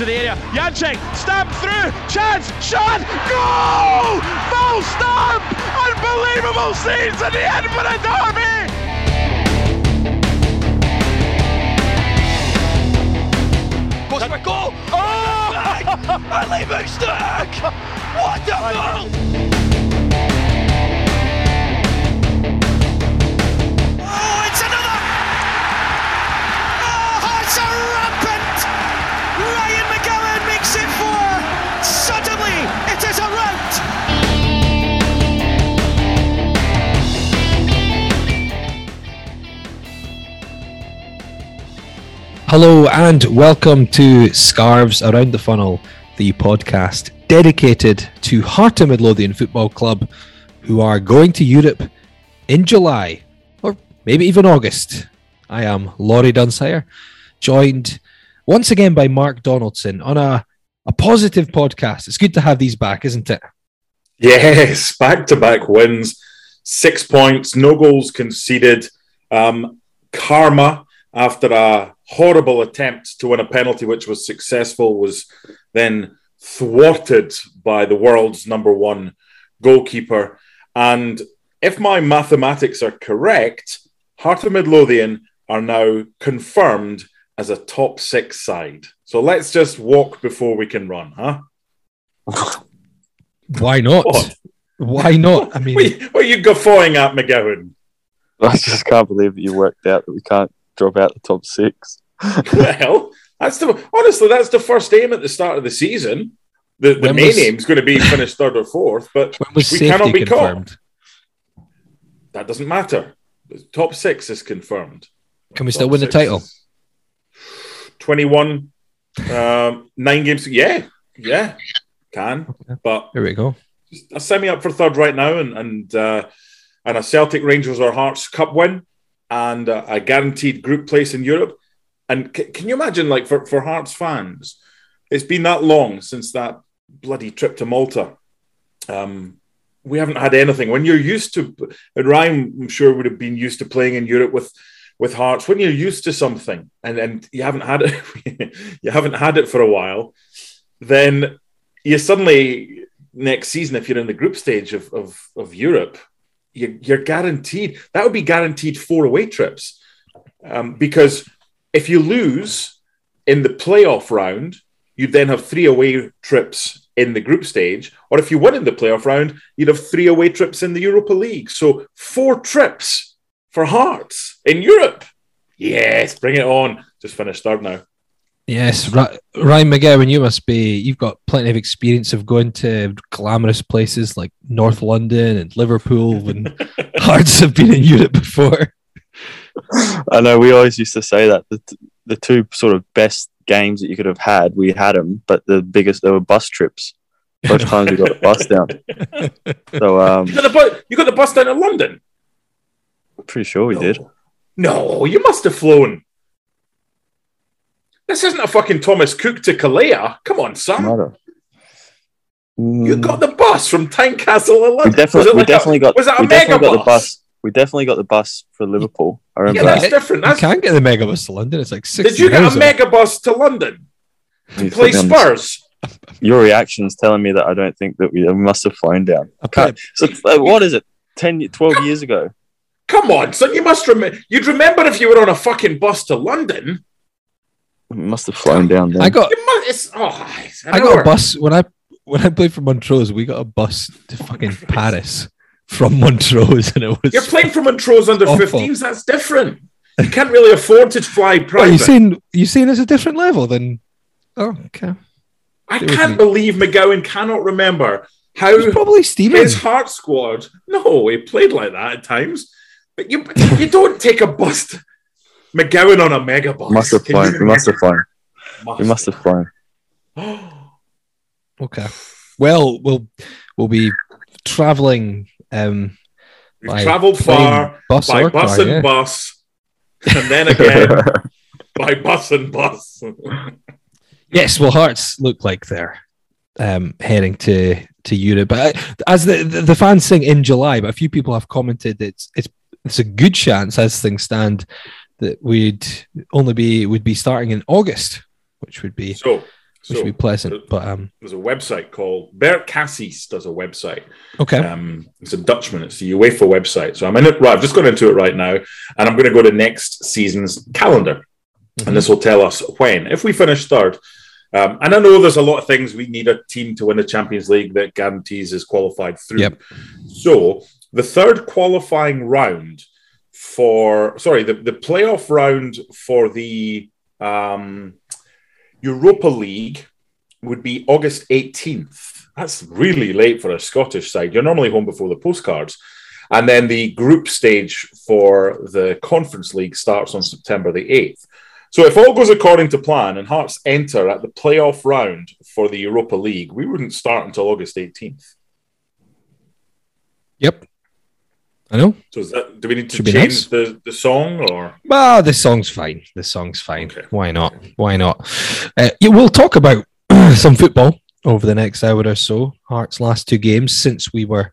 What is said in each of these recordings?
into the area. Janczek, stamp through, chance, shot, goal! Full stamp! Unbelievable scenes at the end for the derby! Postma goal! Oh! Ali Moustak! What a goal! Hello and welcome to Scarves Around the Funnel, the podcast dedicated to Heart of Midlothian Football Club, who are going to Europe in July or maybe even August. I am Laurie Dunsire, joined once again by Mark Donaldson on a, a positive podcast. It's good to have these back, isn't it? Yes, back to back wins, six points, no goals conceded. Um, karma after a horrible attempt to win a penalty, which was successful, was then thwarted by the world's number one goalkeeper. And if my mathematics are correct, Heart of Midlothian are now confirmed as a top six side. So let's just walk before we can run, huh? Why not? What? Why not? I mean, What are you- what are you guffawing at, McGowan? I just can't believe that you worked out that we can't drop out the top six. well, that's the honestly that's the first aim at the start of the season. The, the When main was- aim's going to be finish third or fourth, but when was we cannot be confirmed? that doesn't matter. The top six is confirmed. Can we still win the title? Twenty-one, um, nine games. Yeah, yeah, can. But Here we go. uh, send me up for third right now, and and uh, and a Celtic Rangers or Hearts Cup win, and a guaranteed group place in Europe. And c- can you imagine, like for for Hearts fans, it's been that long since that bloody trip to Malta. Um, we haven't had anything. When you're used to, and Ryan, I'm sure would have been used to playing in Europe with with Hearts. When you're used to something and and you haven't had it, you haven't had it for a while, then you suddenly next season, if you're in the group stage of of, of Europe, you're guaranteed that would be guaranteed four away trips, um, because if you lose in the playoff round, you'd then have three away trips in the group stage, or if you win in the playoff round, you'd have three away trips in the Europa League. So four trips for Hearts in Europe. Yes, bring it on. Just finished third now. Yes, Ry- Ryan McGowan, you must be. You've got plenty of experience of going to glamorous places like North London and Liverpool, and Hearts have been in Europe before. I know we always used to say that the, the two sort of best games that you could have had, we had them, but the biggest, they were bus trips. Both times we got the bus down. So um, You got the bus. You got the bus down to London. pretty sure we did. No, you must have flown. This isn't a fucking Thomas Cook to Kalea. Come on, son. Might. You Mm, got the bus from Tynecastle to we London. definitely, Was it we like a- definitely got, Was that a we mega definitely got bus? the bus. We definitely got the bus for Liverpool. I Yeah, that's that. different. You can't get the megabus to London. It's like six. did you get a mega bus to London to You play put me Spurs? Your reaction's telling me that I don't think that we, we must have flown down. Okay. So uh, what is it? 10, 12 years ago? Come on, son. You must remember. You'd remember if you were on a fucking bus to London. We must have flown down then. I got must. It's, oh, it's I got hour. a bus when I when I played for Montrose. We got a bus to fucking Paris from Montrose, and it was. You're playing for Montrose under Awful. 15s. That's different. You can't really afford to fly What, private. you saying you saying it's a different level than? Oh, okay. I Stay can't believe McGowan cannot remember how It was probably steaming. his heart squad. No, he played like that at times. But you you don't take a bus. To, McGowan on a mega bus. must have flown. you We must have flown. remember? We must have flown. Okay. Well, we'll we'll be traveling um We've by travelled far bus by bus car, and yeah. bus, and then again by bus and bus. Yes, well, Hearts look like they're um, heading to to Europe. But uh, as the, the the fans sing in July, but a few people have commented that it's it's it's a good chance as things stand that we'd only be would be starting in August, which would be so which would be pleasant. But um, there's a website called Bert Kassies does a website. okay, Um, it's a Dutchman. It's the UEFA website. So I'm in it. Right, I've just got into it right now, and I'm going to go to next season's calendar, and this will tell us when. If we finish third, um, and I know there's a lot of things we need a team to win the Champions League that guarantees is qualified through. Yep. So the third qualifying round for sorry the, the playoff round for the um, Europa League would be August 18th. That's really late for a Scottish side. You're normally home before the postcards. And then the group stage for the Conference League starts on September the 8th. So if all goes according to plan and Hearts enter at the playoff round for the Europa League, we wouldn't start until August 18th. yep, I know. So is that, do we need to Should change nice. the, the song or? Well, the song's fine. The song's fine. Okay. Why not? Why not? Uh, yeah, we'll talk about some football over the next hour or so. Hearts' last two games since we were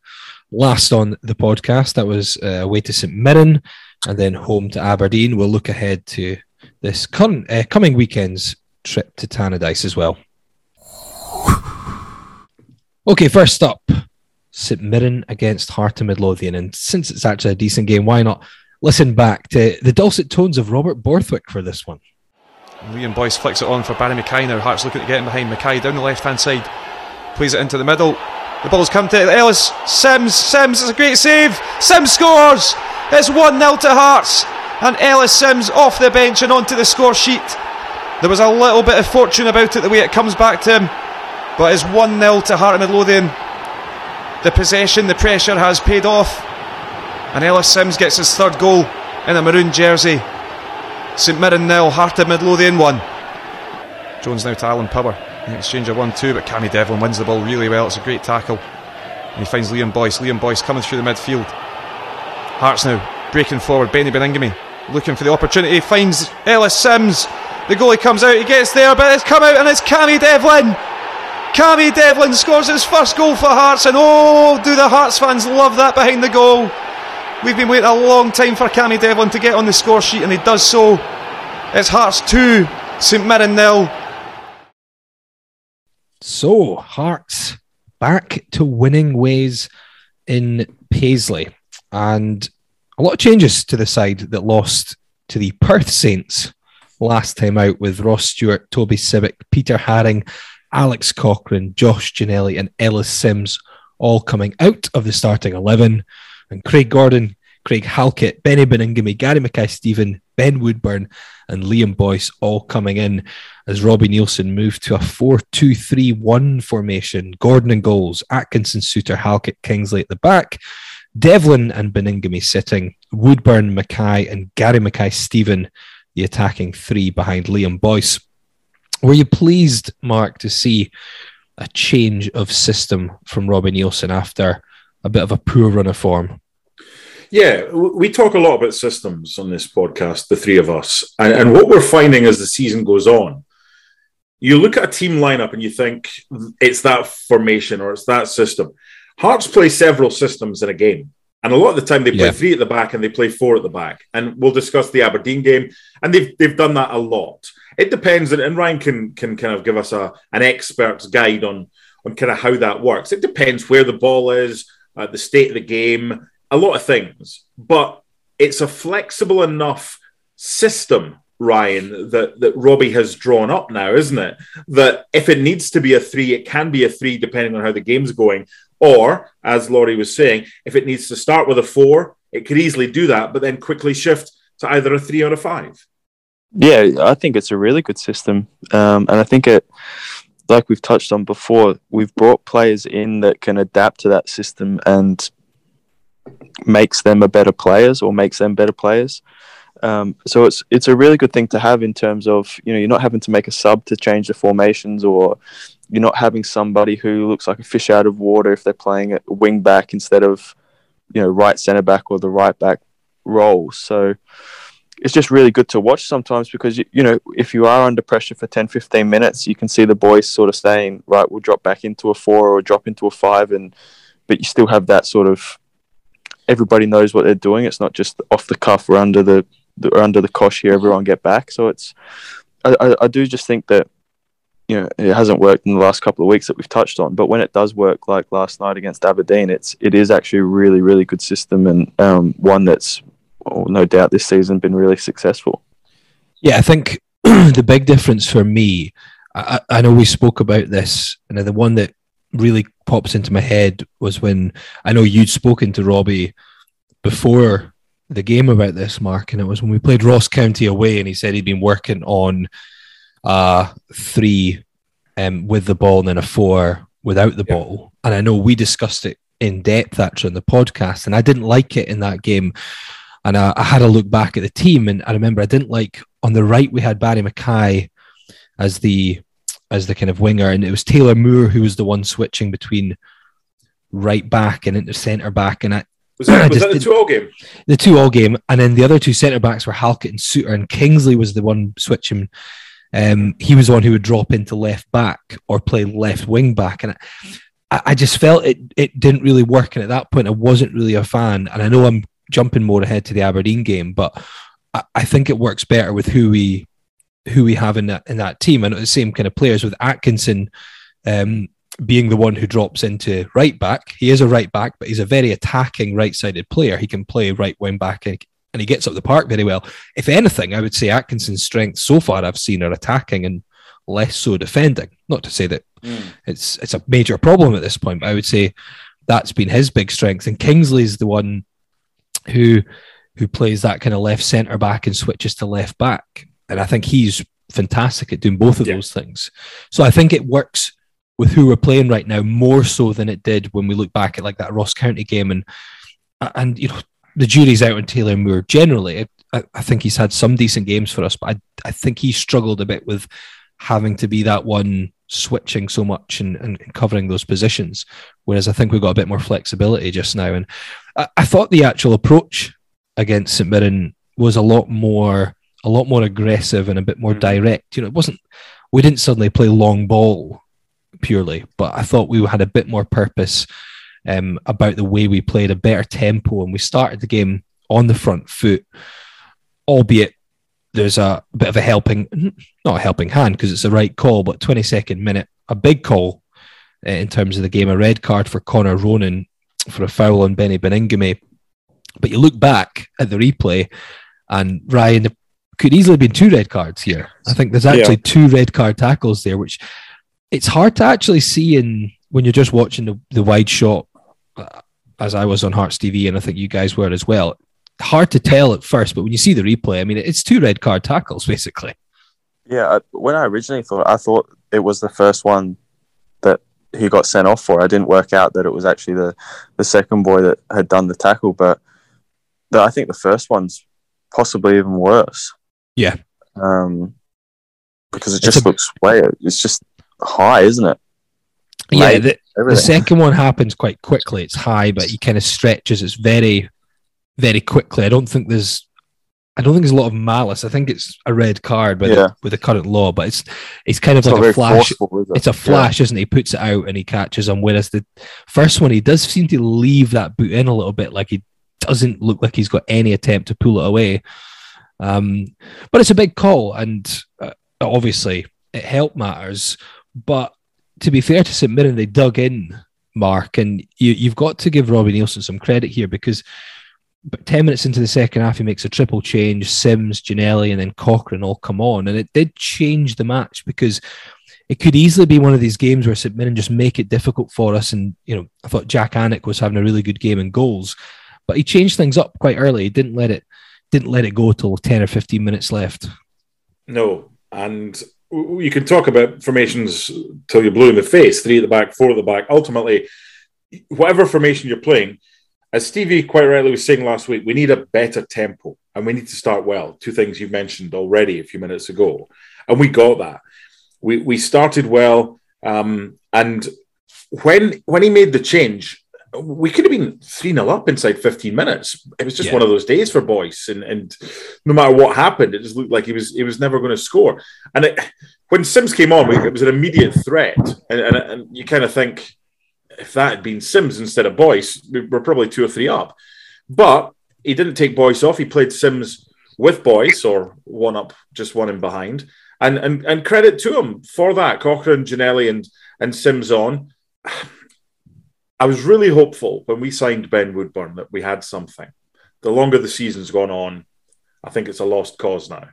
last on the podcast. That was uh, away to St Mirren and then home to Aberdeen. We'll look ahead to this con- uh, coming weekend's trip to Tannadice as well. Okay, first up, St Mirren against Heart of Midlothian. And since it's actually a decent game, why not listen back to the dulcet tones of Robert Borthwick for this one? Liam Boyce flicks it on for Barry McKay now. Hearts looking to get in behind McKay down the left hand side. Plays it into the middle. The ball's come to Ellis. Sims. Sims. It's a great save. Sims scores. It's 1 0 to Hearts. And Ellis Sims off the bench and onto the score sheet. There was a little bit of fortune about it the way it comes back to him. But it's 1 0 to Heart of Midlothian. The possession, the pressure has paid off. And Ellis Sims gets his third goal in a maroon jersey. St Mirren nil, Heart of Midlothian 1. Jones now to Alan Power. In exchange of 1 2, but Cammy Devlin wins the ball really well. It's a great tackle. And he finds Liam Boyce. Liam Boyce coming through the midfield. Hearts now breaking forward. Beni Baningime looking for the opportunity. Finds Ellis Sims. The goalie comes out. He gets there, but it's come out and it's Cammy Devlin. Cammy Devlin scores his first goal for Hearts, and oh, do the Hearts fans love that behind the goal. We've been waiting a long time for Cammy Devlin to get on the score sheet, and he does so. It's Hearts 2, St Mirren nil. So, Hearts back to winning ways in Paisley. And a lot of changes to the side that lost to the Perth Saints last time out with Ross Stewart, Toby Sibbick, Peter Haring, Alex Cochrane, Josh Ginnelly, and Ellis Sims all coming out of the starting 11. And Craig Gordon, Craig Halkett, Beni Baningime, Gary Mackay Steven, Ben Woodburn, and Liam Boyce all coming in as Robbie Neilson moved to a 4 2 3 1 formation. Gordon and goals, Atkinson, Souttar, Halkett, Kingsley at the back, Devlin and Baningime sitting, Woodburn, Mackay, and Gary Mackay Steven, the attacking three behind Liam Boyce. Were you pleased, Mark, to see a change of system from Robbie Neilson after a bit of a poor run of form? Yeah, we talk a lot about systems on this podcast, the three of us. And, and what we're finding as the season goes on, you look at a team lineup and you think it's that formation or it's that system. Hearts play several systems in a game. And a lot of the time they play Yeah. three at the back and they play four at the back. And we'll discuss the Aberdeen game. And they've they've done that a lot. It depends, and, Ryan can can kind of give us a an expert's guide on on kind of how that works. It depends where the ball is, uh, the state of the game, a lot of things. But it's a flexible enough system, Ryan, that that Robbie has drawn up now, isn't it? That if it needs to be a three, it can be a three depending on how the game's going. Or, as Laurie was saying, if it needs to start with a four, it could easily do that, but then quickly shift to either a three or a five. Yeah, I think it's a really good system, um, and I think it, like we've touched on before, we've brought players in that can adapt to that system and makes them a better players or makes them better players. Um, so it's it's a really good thing to have in terms of you know you're not having to make a sub to change the formations or you're not having somebody who looks like a fish out of water if they're playing a wing back instead of you know right centre back or the right back role. So it's just really good to watch sometimes because you, you know if you are under pressure for 10 15 minutes you can see the boys sort of saying right we'll drop back into a four or drop into a five and but you still have that sort of everybody knows what they're doing it's not just off the cuff or under the, the or under the cosh here everyone get back so it's I, I, I do just think that you know it hasn't worked in the last couple of weeks that we've touched on. But when it does work, like last night against Aberdeen, it's it is actually a really really good system and um, one that's well, no doubt this season been really successful. Yeah, I think the big difference for me, I, I know we spoke about this, and the one that really pops into my head was when I know you'd spoken to Robbie before the game about this, Mark, and it was when we played Ross County away, and he said he'd been working on uh three um, with the ball and then a four without the Yeah. ball. And I know we discussed it in depth actually on the podcast, and I didn't like it in that game. And I, I had a look back at the team, and I remember I didn't like on the right we had Barry McKay as the as the kind of winger, and it was Taylor Moore who was the one switching between right back and into centre back, and I, Was that, was that the two all game? the two all game, and then the other two centre backs were Halkett and Souttar, and Kingsley was the one switching. Um, he was the one who would drop into left back or play left wing back, and I, I just felt it it didn't really work. And at that point, I wasn't really a fan. And I know I'm jumping more ahead to the Aberdeen game, but I, I think it works better with who we who we have in that in that team, and the same kind of players with Atkinson. Um, being the one who drops into right back. He is a right back, but he's a very attacking right sided player. He can play right wing back and, and he gets up the park very well. If anything, I would say Atkinson's strengths so far I've seen are attacking and less so defending. Not to say that it's it's a major problem at this point, but I would say that's been his big strength. And Kingsley's the one who who plays that kind of left centre back and switches to left back. And I think he's fantastic at doing both of Yeah. those things. So I think it works with who we're playing right now more so than it did when we look back at like that Ross County game and and you know the jury's out on Taylor Moore generally. I, I think he's had some decent games for us, but I, I think he struggled a bit with having to be that one switching so much and, and covering those positions. Whereas I think we've got a bit more flexibility just now. And I, I thought the actual approach against St Mirren was a lot more a lot more aggressive and a bit more Mhm. direct. You know, it wasn't we didn't suddenly play long ball purely, but I thought we had a bit more purpose um, about the way we played, a better tempo, and we started the game on the front foot, albeit there's a bit of a helping, not a helping hand because it's the right call, but 22nd minute, a big call uh, in terms of the game, a red card for Conor Ronan for a foul on Beni Baningime. But you look back at the replay, and Ryan, there could easily have been two red cards here. I think there's actually two red card tackles there, which it's hard to actually see in when you're just watching the, the wide shot, uh, as I was on Hearts TV, and I think you guys were as well. Hard to tell at first, but when you see the replay, I mean, it's two red card tackles basically. Yeah, when I originally thought, I thought it was the first one that he got sent off for. I didn't work out that it was actually the, the second boy that had done the tackle, but the, I think the first one's possibly even worse. Yeah. Um, because it just a- looks way. It's just high, isn't it? Yeah, the, the second one happens quite quickly. It's high, but he kind of stretches. It's very, very quickly. I don't think there's, I don't think there's a lot of malice. I think it's a red card with Yeah. the, with the current law, but it's it's kind of It's like a flash. forceful, it? It's a flash, isn't it? He puts it out and he catches him. Whereas the first one, he does seem to leave that boot in a little bit, like he doesn't look like he's got any attempt to pull it away. Um, but it's a big call, and uh, obviously it helped matters. But to be fair to St Mirren, they dug in, Mark, and you, you've got to give Robbie Neilson some credit here because. But 10 minutes into the second half, he makes a triple change. Sims, Ginnelly, and then Cochrane all come on. And it did change the match because it could easily be one of these games where St Mirren just make it difficult for us. And, you know, I thought Jack Alnwick was having a really good game in goals, but he changed things up quite early. He didn't let it didn't let it go till 10 or 15 minutes left. No, and you can talk about formations till you're blue in the face, three at the back, four at the back. Ultimately, whatever formation you're playing, as Stevie quite rightly was saying last week, we need a better tempo and we need to start well. Two things you mentioned already a few minutes ago, and we got that. We we started well, um, and when when he made the change, we could have been 3 0 up inside 15 minutes. It was just Yeah. one of those days for Boyce. And, and no matter what happened, it just looked like he was he was never going to score. And it, when Sims came on, it was an immediate threat. And, and, and you kind of think if that had been Sims instead of Boyce, we we're probably two or three up. But he didn't take Boyce off. He played Sims with Boyce or one up, just one in behind. and and and credit to him for that. Cochrane, Ginnelly, and and Sims on. I was really hopeful when we signed Ben Woodburn that we had something. The longer the season's gone on, I think it's a lost cause now.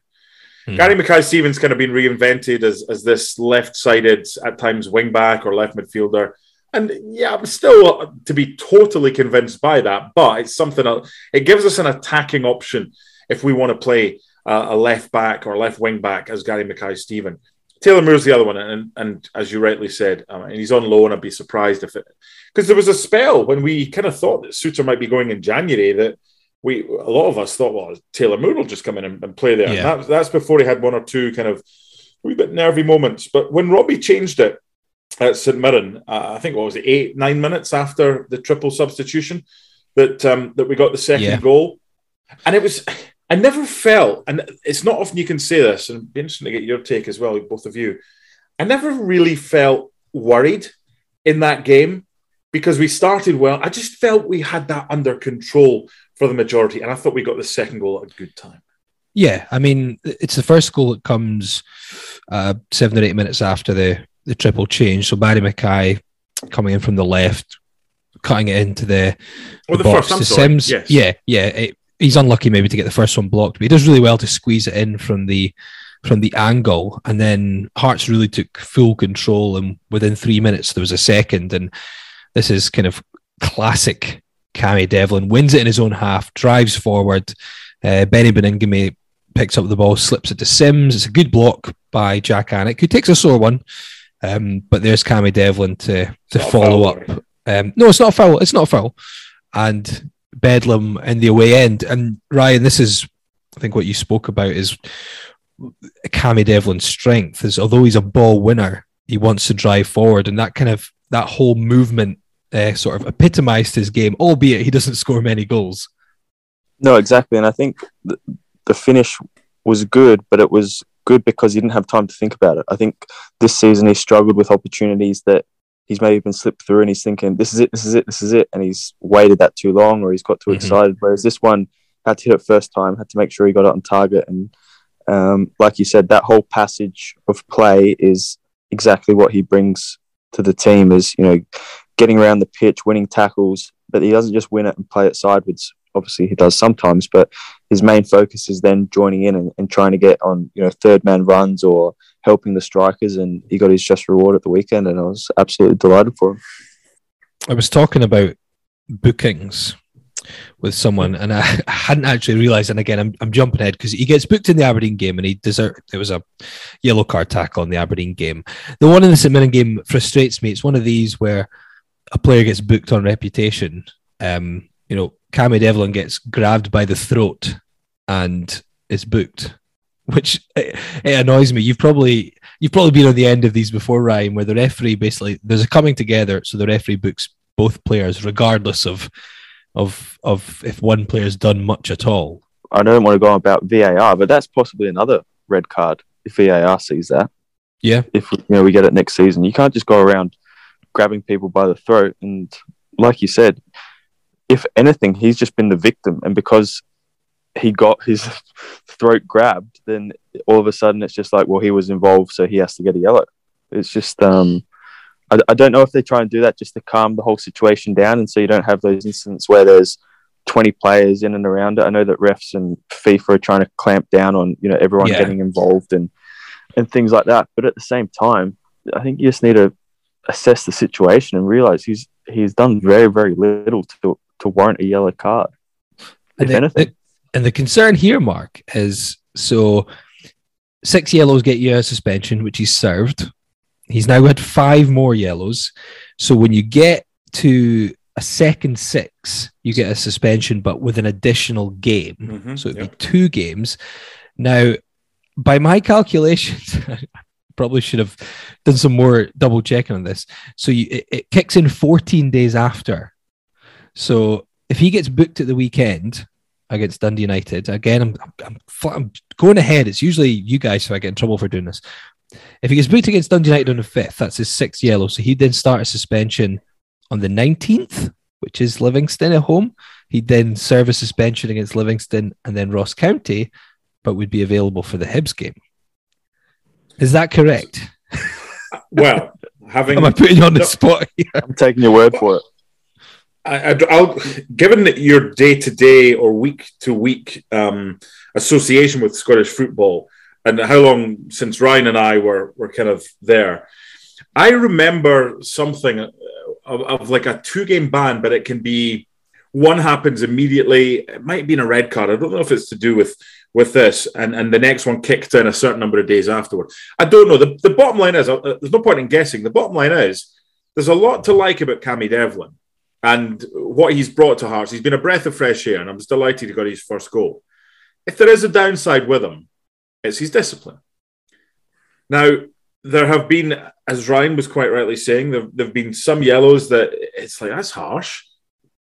Mm. Gary Mackay Stevens kind of been reinvented as, as this left sided, at times wingback or left midfielder. And yeah, I'm still to be totally convinced by that, but it's something else. It gives us an attacking option if we want to play uh, a left back or left wing back as Gary Mackay Steven. Taylor Moore's the other one, and, and as you rightly said, um, and he's on loan. I'd be surprised if it because there was a spell when we kind of thought that Souttar might be going in January that we a lot of us thought, well, Taylor Moore will just come in and, and play there. Yeah. That, that's before he had one or two kind of a wee bit nervy moments. But when Robbie changed it at St Mirren, uh, I think what was it, eight nine minutes after the triple substitution that um, that we got the second yeah. goal, and it was. I never felt, and it's not often you can say this, and it'd be interesting to get your take as well, both of you. I never really felt worried in that game because we started well. I just felt we had that under control for the majority, and I thought we got the second goal at a good time. Yeah, I mean, it's the first goal that comes uh, seven or eight minutes after the, the triple change. So Barry McKay coming in from the left, cutting it into the, the, the box. First, Sims, yes. yeah, yeah. It, he's unlucky maybe to get the first one blocked, but he does really well to squeeze it in from the from the angle, and then Hearts really took full control. And within three minutes, there was a second, and this is kind of classic Cammy Devlin wins it in his own half, drives forward. Uh, Beni Baningime picks up the ball, slips it to Sims. It's a good block by Jack Alnwick, who takes a sore one. Um, but there's Cammy Devlin to to follow up. Um, no, it's not a foul. It's not a foul. And Bedlam in the away end. And Ryan, this is, I think, what you spoke about is Cammy Devlin's strength. Is although he's a ball winner, he wants to drive forward, and that kind of that whole movement uh, sort of epitomized his game, albeit he doesn't score many goals. No, exactly. And I think the, the finish was good, but it was good because he didn't have time to think about it. I think this season he struggled with opportunities that he's maybe been slipped through and he's thinking, this is it, this is it, this is it. And he's waited that too long or he's got too mm-hmm. excited. Whereas this one had to hit it first time, had to make sure he got it on target. And um, like you said, that whole passage of play is exactly what he brings to the team is, you know, getting around the pitch, winning tackles, but he doesn't just win it and play it sideways. Obviously, he does sometimes, but his main focus is then joining in and, and trying to get on, you know, third man runs or helping the strikers. And he got his just reward at the weekend, and I was absolutely delighted for him. I was talking about bookings with someone, and I hadn't actually realised. And again, I'm, I'm jumping ahead because he gets booked in the Aberdeen game, and he deserved. There was a yellow card tackle in the Aberdeen game. The one in the St Mirren game frustrates me. It's one of these where a player gets booked on reputation, um, you know, Cammy Devlin gets grabbed by the throat and is booked, which it, it, annoys me. You've probably you've probably been on the end of these before, Ryan, where the referee basically there's a coming together, so the referee books both players regardless of of of if one player's done much at all. I don't want to go on about VAR, but that's possibly another red card if VAR sees that. Yeah. If you know we get it next season, you can't just go around grabbing people by the throat. And like you said, if anything, he's just been the victim. And because he got his throat grabbed, then all of a sudden it's just like, well, he was involved, so he has to get a yellow. It's just, um, I, I don't know if they try and do that just to calm the whole situation down. And so you don't have those incidents where there's 20 players in and around it. I know that refs and FIFA are trying to clamp down on, you know, everyone yeah. getting involved and, and things like that. But at the same time, I think you just need to assess the situation and realize he's he's done very very little to to warrant a yellow card, if the, anything. The, and the concern here, Mark, is so six yellows get you a suspension, which he's served. He's now had five more yellows. So when you get to a second six, you get a suspension, but with an additional game. Mm-hmm, so it'd yep. be two games. Now, by my calculations, probably should have done some more double checking on this. So you, it, it, kicks in 14 days after. So if he gets booked at the weekend against Dundee United, again, I'm, I'm, I'm going ahead. It's usually you guys who I get in trouble for doing this. If he gets booked against Dundee United on the 5th, that's his sixth yellow. So he'd then start a suspension on the 19th, which is Livingston at home. He'd then serve a suspension against Livingston and then Ross County, but would be available for the Hibs game. Is that correct? Well, having Am I putting you on the No. spot here? I'm taking your word for it. I, I, I'll, given that your day to day or week to week association with Scottish football and how long since Ryan and I were, were kind of there, I remember something uh, of, of like a two game ban, but it can be one happens immediately. It might be in a red card. I don't know if it's to do with with this, and, and the next one kicked in a certain number of days afterward. I don't know. The, the bottom line is, uh, there's no point in guessing. The bottom line is, there's a lot to like about Cammy Devlin and what he's brought to Hearts. He's been a breath of fresh air, and I'm just delighted he got his first goal. If there is a downside with him, it's his discipline. Now, there have been, as Ryan was quite rightly saying, there have been some yellows that it's like, that's harsh.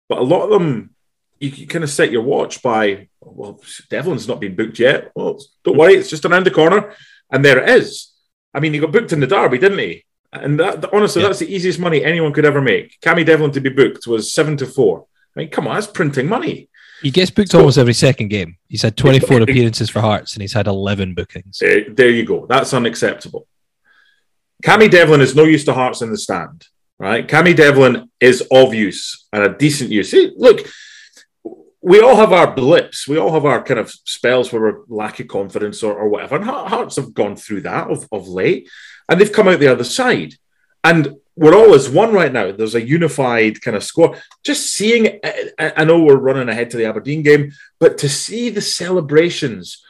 But a lot of them, you, you kind of set your watch by, well, Devlin's not been booked yet. Well, don't worry, it's just around the corner. And there it is. I mean, he got booked in the Derby, didn't he? And that, honestly, Yeah. that's the easiest money anyone could ever make. Cammy Devlin to be booked was seven to four. I mean, come on, that's printing money. He gets booked So- almost every second game. He's had 24 appearances for Hearts and he's had 11 bookings. There, there you go. That's unacceptable. Cammy Devlin is no use to Hearts in the stand, right? Cammy Devlin is of use and a decent use. See, look, we all have our blips. We all have our kind of spells where we're lacking confidence or, or whatever. And Hearts have gone through that of, of late and they've come out the other side. And we're all as one right now. There's a unified kind of squad. Just seeing, I, I know we're running ahead to the Aberdeen game, but to see the celebrations,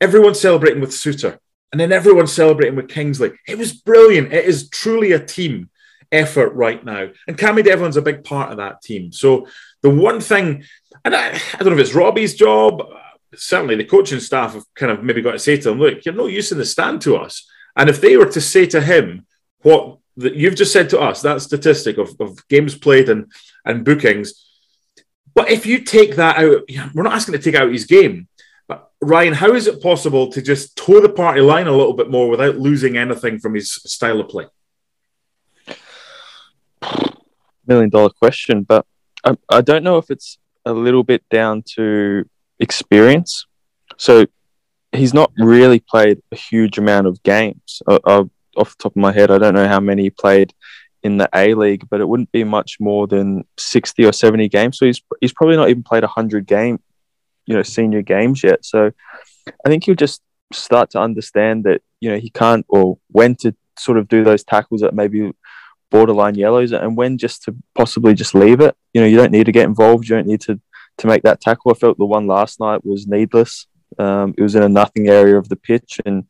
everyone's celebrating with Souttar and then everyone celebrating with Kingsley. It was brilliant. It is truly a team effort right now. And Cammy Devlin's a big part of that team. So the one thing, and I, I don't know if it's Robbie's job, certainly the coaching staff have kind of maybe got to say to him, look, you're no use in the stand to us. And if they were to say to him what that you've just said to us, that statistic of, of games played and, and bookings, but if you take that out, we're not asking to take out his game. But Ryan, how is it possible to just toe the party line a little bit more without losing anything from his style of play? Million dollar question, but I, I don't know if it's a little bit down to experience. So he's not really played a huge amount of games. Uh, uh, off the top of my head, I don't know how many he played in the A League, but it wouldn't be much more than sixty or seventy games. So he's he's probably not even played hundred game, you know, senior games yet. So I think he'll just start to understand that you know he can't or when to sort of do those tackles that maybe borderline yellows and when just to possibly just leave it. You know, you don't need to get involved. You don't need to to make that tackle. I felt the one last night was needless. Um, it was in a nothing area of the pitch, and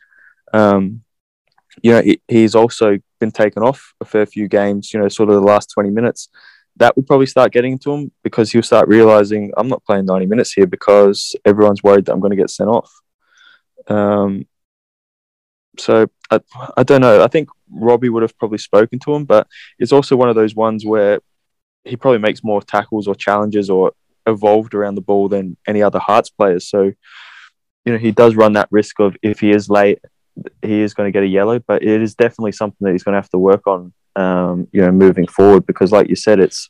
um, you know he, he's also been taken off a fair few games. You know, sort of the last twenty minutes. That would probably start getting to him because he'll start realizing I'm not playing 90 minutes here because everyone's worried that I'm going to get sent off. Um, so I, I don't know. I think Robbie would have probably spoken to him, but it's also one of those ones where he probably makes more tackles or challenges or evolved around the ball than any other Hearts players. So, you know, he does run that risk of if he is late, he is going to get a yellow, but it is definitely something that he's going to have to work on, um, you know, moving forward because, like you said, it's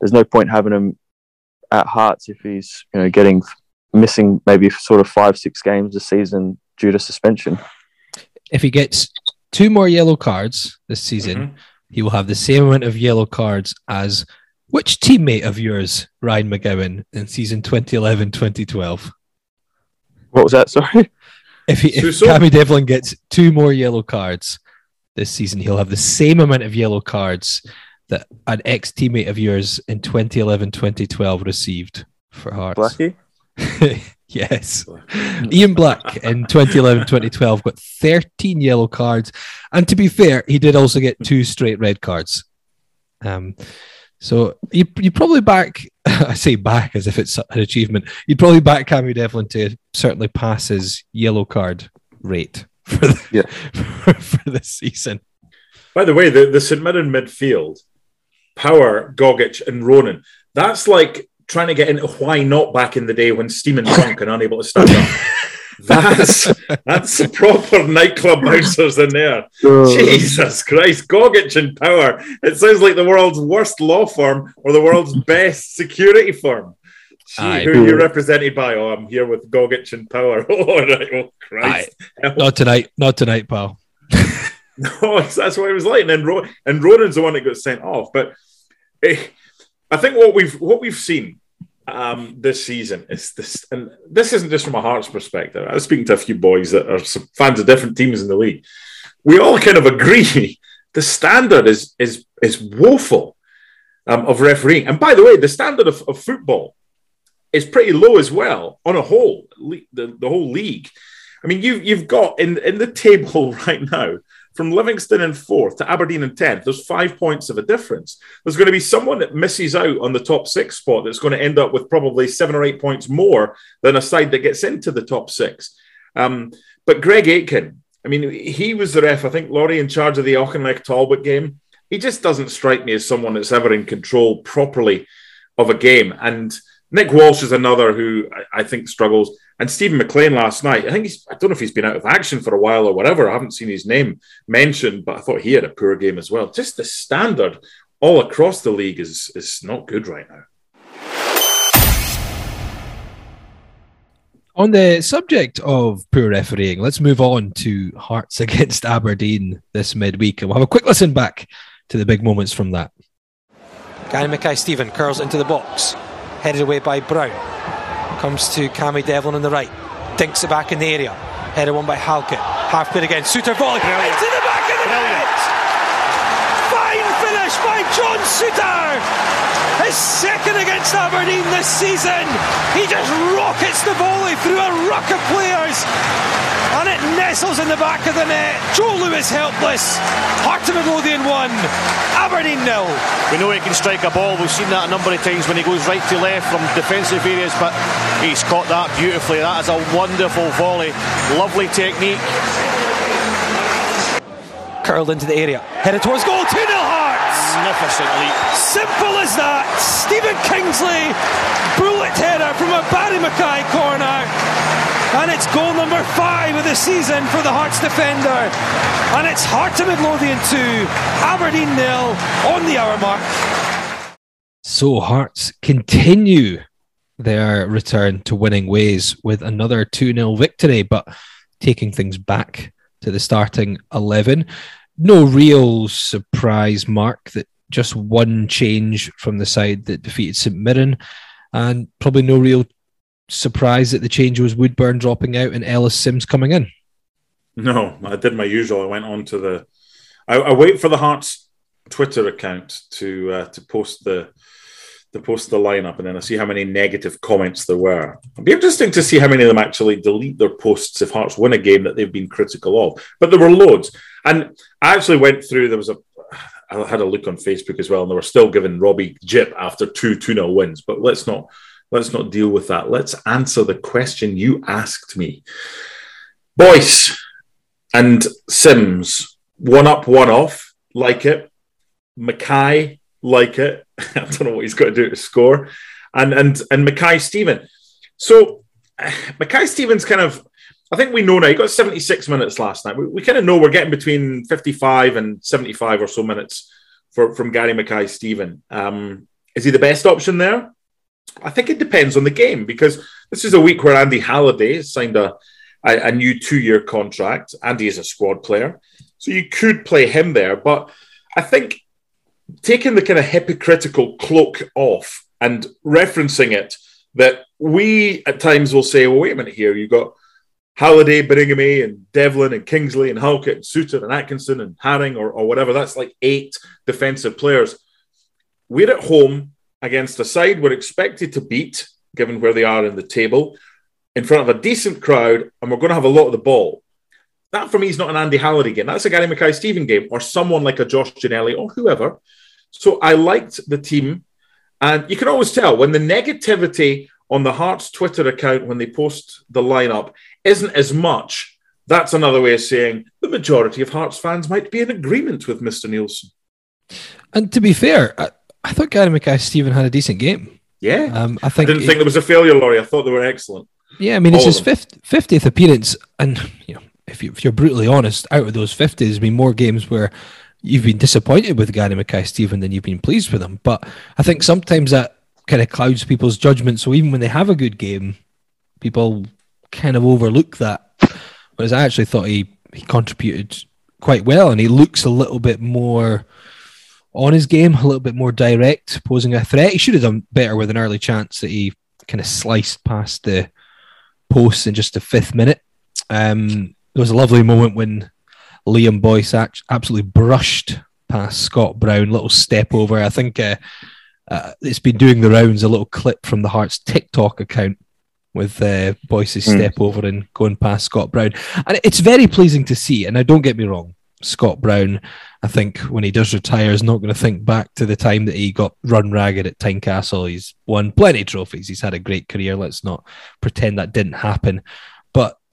there's no point having him at Hearts if he's, you know, getting missing maybe sort of five, six games a season due to suspension. If he gets two more yellow cards this season, mm-hmm. he will have the same amount of yellow cards as which teammate of yours, Ryan McGowan, in season 2011 2012? What was that? Sorry. If, he, if Suso? Cammy Devlin gets two more yellow cards this season, he'll have the same amount of yellow cards that an ex teammate of yours in 2011 2012 received for Hearts. Blackie? yes. Ian Black in 2011 2012 got 13 yellow cards. And to be fair, he did also get two straight red cards. Um, so you you probably back I say back as if it's an achievement. You'd probably back Cammy Devlin to certainly pass his yellow card rate for the, Yeah. for this season. By the way, the, the St Mirren midfield, Power, Gogic, and Ronan, that's like trying to get into why not back in the day when steaming drunk and unable to stand up. That's that's the proper nightclub bouncers in there. Jesus Christ, Gogic and Power. It sounds like the world's worst law firm or the world's best security firm. Gee, Aye. who are you represented by? Oh, I'm here with Gogic and Power. Oh, right. oh Christ. Not tonight, not tonight, pal. no, that's what it was like. And then Ro- and Ronan's the one that got sent off. But eh, I think what we've what we've seen um, this season is this, and this isn't just from a Hearts perspective. I was speaking to a few boys that are fans of different teams in the league. We all kind of agree the standard is is is woeful um, of refereeing. And by the way, the standard of, of football is pretty low as well on a whole the, the whole league. I mean, you you've got in in the table right now from Livingston in fourth to Aberdeen in tenth. There's five points of a difference. There's going to be someone that misses out on the top six spot that's going to end up with probably seven or eight points more than a side that gets into the top six. Um, but Greg Aitken, I mean, he was the ref. I think Laurie in charge of the Auchinleck Talbot game. He just doesn't strike me as someone that's ever in control properly of a game. And Nick Walsh is another who I, I think struggles. And Stephen McLean last night, I think he's, I don't know if he's been out of action for a while or whatever. I haven't seen his name mentioned, but I thought he had a poor game as well. Just the standard all across the league is, is not good right now. On the subject of poor refereeing, let's move on to Hearts against Aberdeen this midweek. And we'll have a quick listen back to the big moments from that. Gary Mackay Steven curls into the box, headed away by Brown. Comes to Cammy Devlin on the right, dinks it back in the area. Headed one by Halkett. Half clear again. Souttar volley Brilliant. into the back of the Brilliant. net. Fine finish by John Souttar. His second against Aberdeen this season. He just rockets the volley through a ruck of players. And it nestles in the back of the net. Joe Lewis helpless. Heart of Midlothian 1. Aberdeen nil. We know he can strike a ball. We've seen that a number of times when he goes right to left from defensive areas, but he's caught that beautifully. That is a wonderful volley. Lovely technique. Curled into the area. Headed towards goal. 2 0 Hearts. Magnificent leap. Simple as that. Stephen Kingsley, bullet header from a Barry McKay corner. And it's goal number five of the season for the Hearts defender. And it's Heart of Midlothian 2, Aberdeen nil on the hour mark. So Hearts continue their return to winning ways with another 2 0 victory, but taking things back to the starting 11. No real surprise, Mark, that just one change from the side that defeated St Mirren, and probably no real surprise that the change was Woodburn dropping out and Ellis Sims coming in. No, I did my usual. I went on to the. I, I wait for the Hearts Twitter account to uh, to post the post the lineup, and then I see how many negative comments there were. It'd be interesting to see how many of them actually delete their posts if Hearts win a game that they've been critical of. But there were loads, and I actually went through. There was a. I had a look on Facebook as well, and they were still giving Robbie Jip after two 2 0 wins. But let's not let's not deal with that. Let's answer the question you asked me. Boyce and Sims, one up, one off, like it. Mackay, like it. I don't know what he's got to do to score. And and and Mackay Steven. So Mackay Steven's kind of I think we know now. He got 76 minutes last night. We, we kind of know we're getting between 55 and 75 or so minutes for, from Gary Mackay Steven. Um, is he the best option there? I think it depends on the game because this is a week where Andy Halliday signed a, a, a new two year contract. Andy is a squad player. So you could play him there. But I think taking the kind of hypocritical cloak off and referencing it that we at times will say, well, wait a minute here, you've got Halliday, Baningime, and Devlin, and Kingsley, and Halkett, and Souttar, and Atkinson, and Haring, or, or whatever. That's like eight defensive players. We're at home against a side we're expected to beat, given where they are in the table, in front of a decent crowd, and we're going to have a lot of the ball. That for me is not an Andy Halliday game. That's a Gary Mackay Steven game, or someone like a Josh Ginnelly, or whoever. So I liked the team. And you can always tell when the negativity on the Hearts Twitter account, when they post the lineup, isn't as much. That's another way of saying the majority of Hearts fans might be in agreement with Mr. Neilson. And to be fair, I, I thought Gary Mackay Steven had a decent game. Yeah. Um, I I didn't think there was a failure, Laurie. I thought they were excellent. Yeah, I mean, it's All of his fifth, 50th appearance. And, you know, if, you, you're brutally honest, out of those 50, there's been more games where you've been disappointed with Gary Mackay Steven than you've been pleased with him. But I think sometimes that kind of clouds people's judgment. So even when they have a good game, people kind of overlook that. Whereas I actually thought he, he contributed quite well, and he looks a little bit more on his game, a little bit more direct, posing a threat. He should have done better with an early chance that he kind of sliced past the post in just the fifth minute. Um, there was a lovely moment when Liam Boyce absolutely brushed past Scott Brown, little step over. I think uh, uh, it's been doing the rounds, a little clip from the Hearts TikTok account with uh, Boyce's Mm. step over and going past Scott Brown. And it's very pleasing to see. And now, don't get me wrong, Scott Brown, I think when he does retire, is not going to think back to the time that he got run ragged at Tynecastle. He's won plenty of trophies. He's had a great career. Let's not pretend that didn't happen.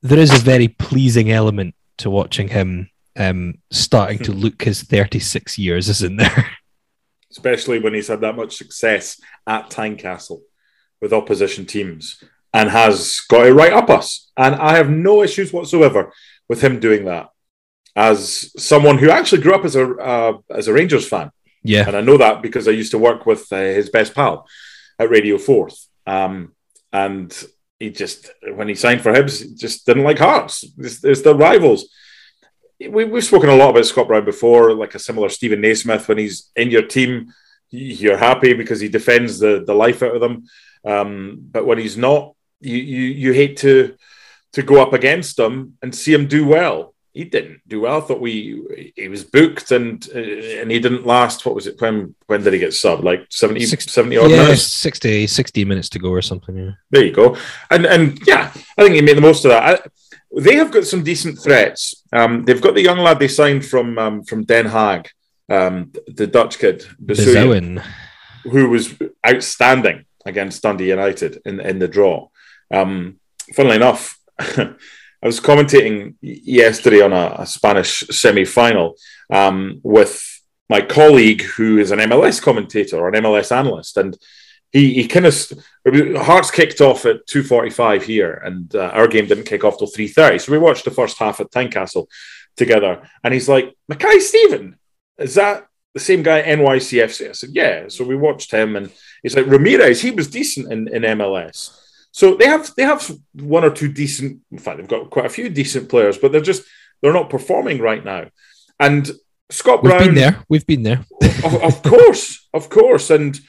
There is a very pleasing element to watching him um, starting to look his 36 years, isn't there? especially when he's had that much success at Tynecastle with opposition teams and has got it right up us. And I have no issues whatsoever with him doing that. As someone who actually grew up as a uh, as a Rangers fan, Yeah. and I know that because I used to work with uh, his best pal at Radio Forth, um, and he just when he signed for Hibs, just didn't like Hearts. It's, the rivals. We, we've spoken a lot about Scott Brown before, like a similar Stephen Naismith. When he's in your team, you're happy because he defends the, the life out of them. Um, but when he's not, you, you you hate to to go up against him and see him do well. He didn't do well. I thought we he was booked and uh, and he didn't last. What was it? When when did he get subbed? Like 70, Six- 70 odd yeah, minutes. 60, 60 minutes to go or something. Yeah. There you go. And and yeah, I think he made the most of that. I, they have got some decent threats. Um, they've got the young lad they signed from um, from Den Haag, um, the Dutch kid, Besuijen, who was outstanding against Dundee United in in the draw. Um, funnily enough, I was commentating yesterday on a, a Spanish semi-final um, with my colleague who is an MLS commentator or an MLS analyst, and he, he kind of Hearts kicked off at two forty-five here, and uh, our game didn't kick off till three thirty. So we watched the first half at Tynecastle together, and he's like, "Mackay Steven, is that the same guy NYCFC?" I said, "Yeah." So we watched him, and he's like, "Ramirez, he was decent in, in MLS." So they have they have one or two decent. In fact, they've got quite a few decent players, but they're just they're not performing right now. And Scott Brown, We've been there. We've been there. of, of course, of course. And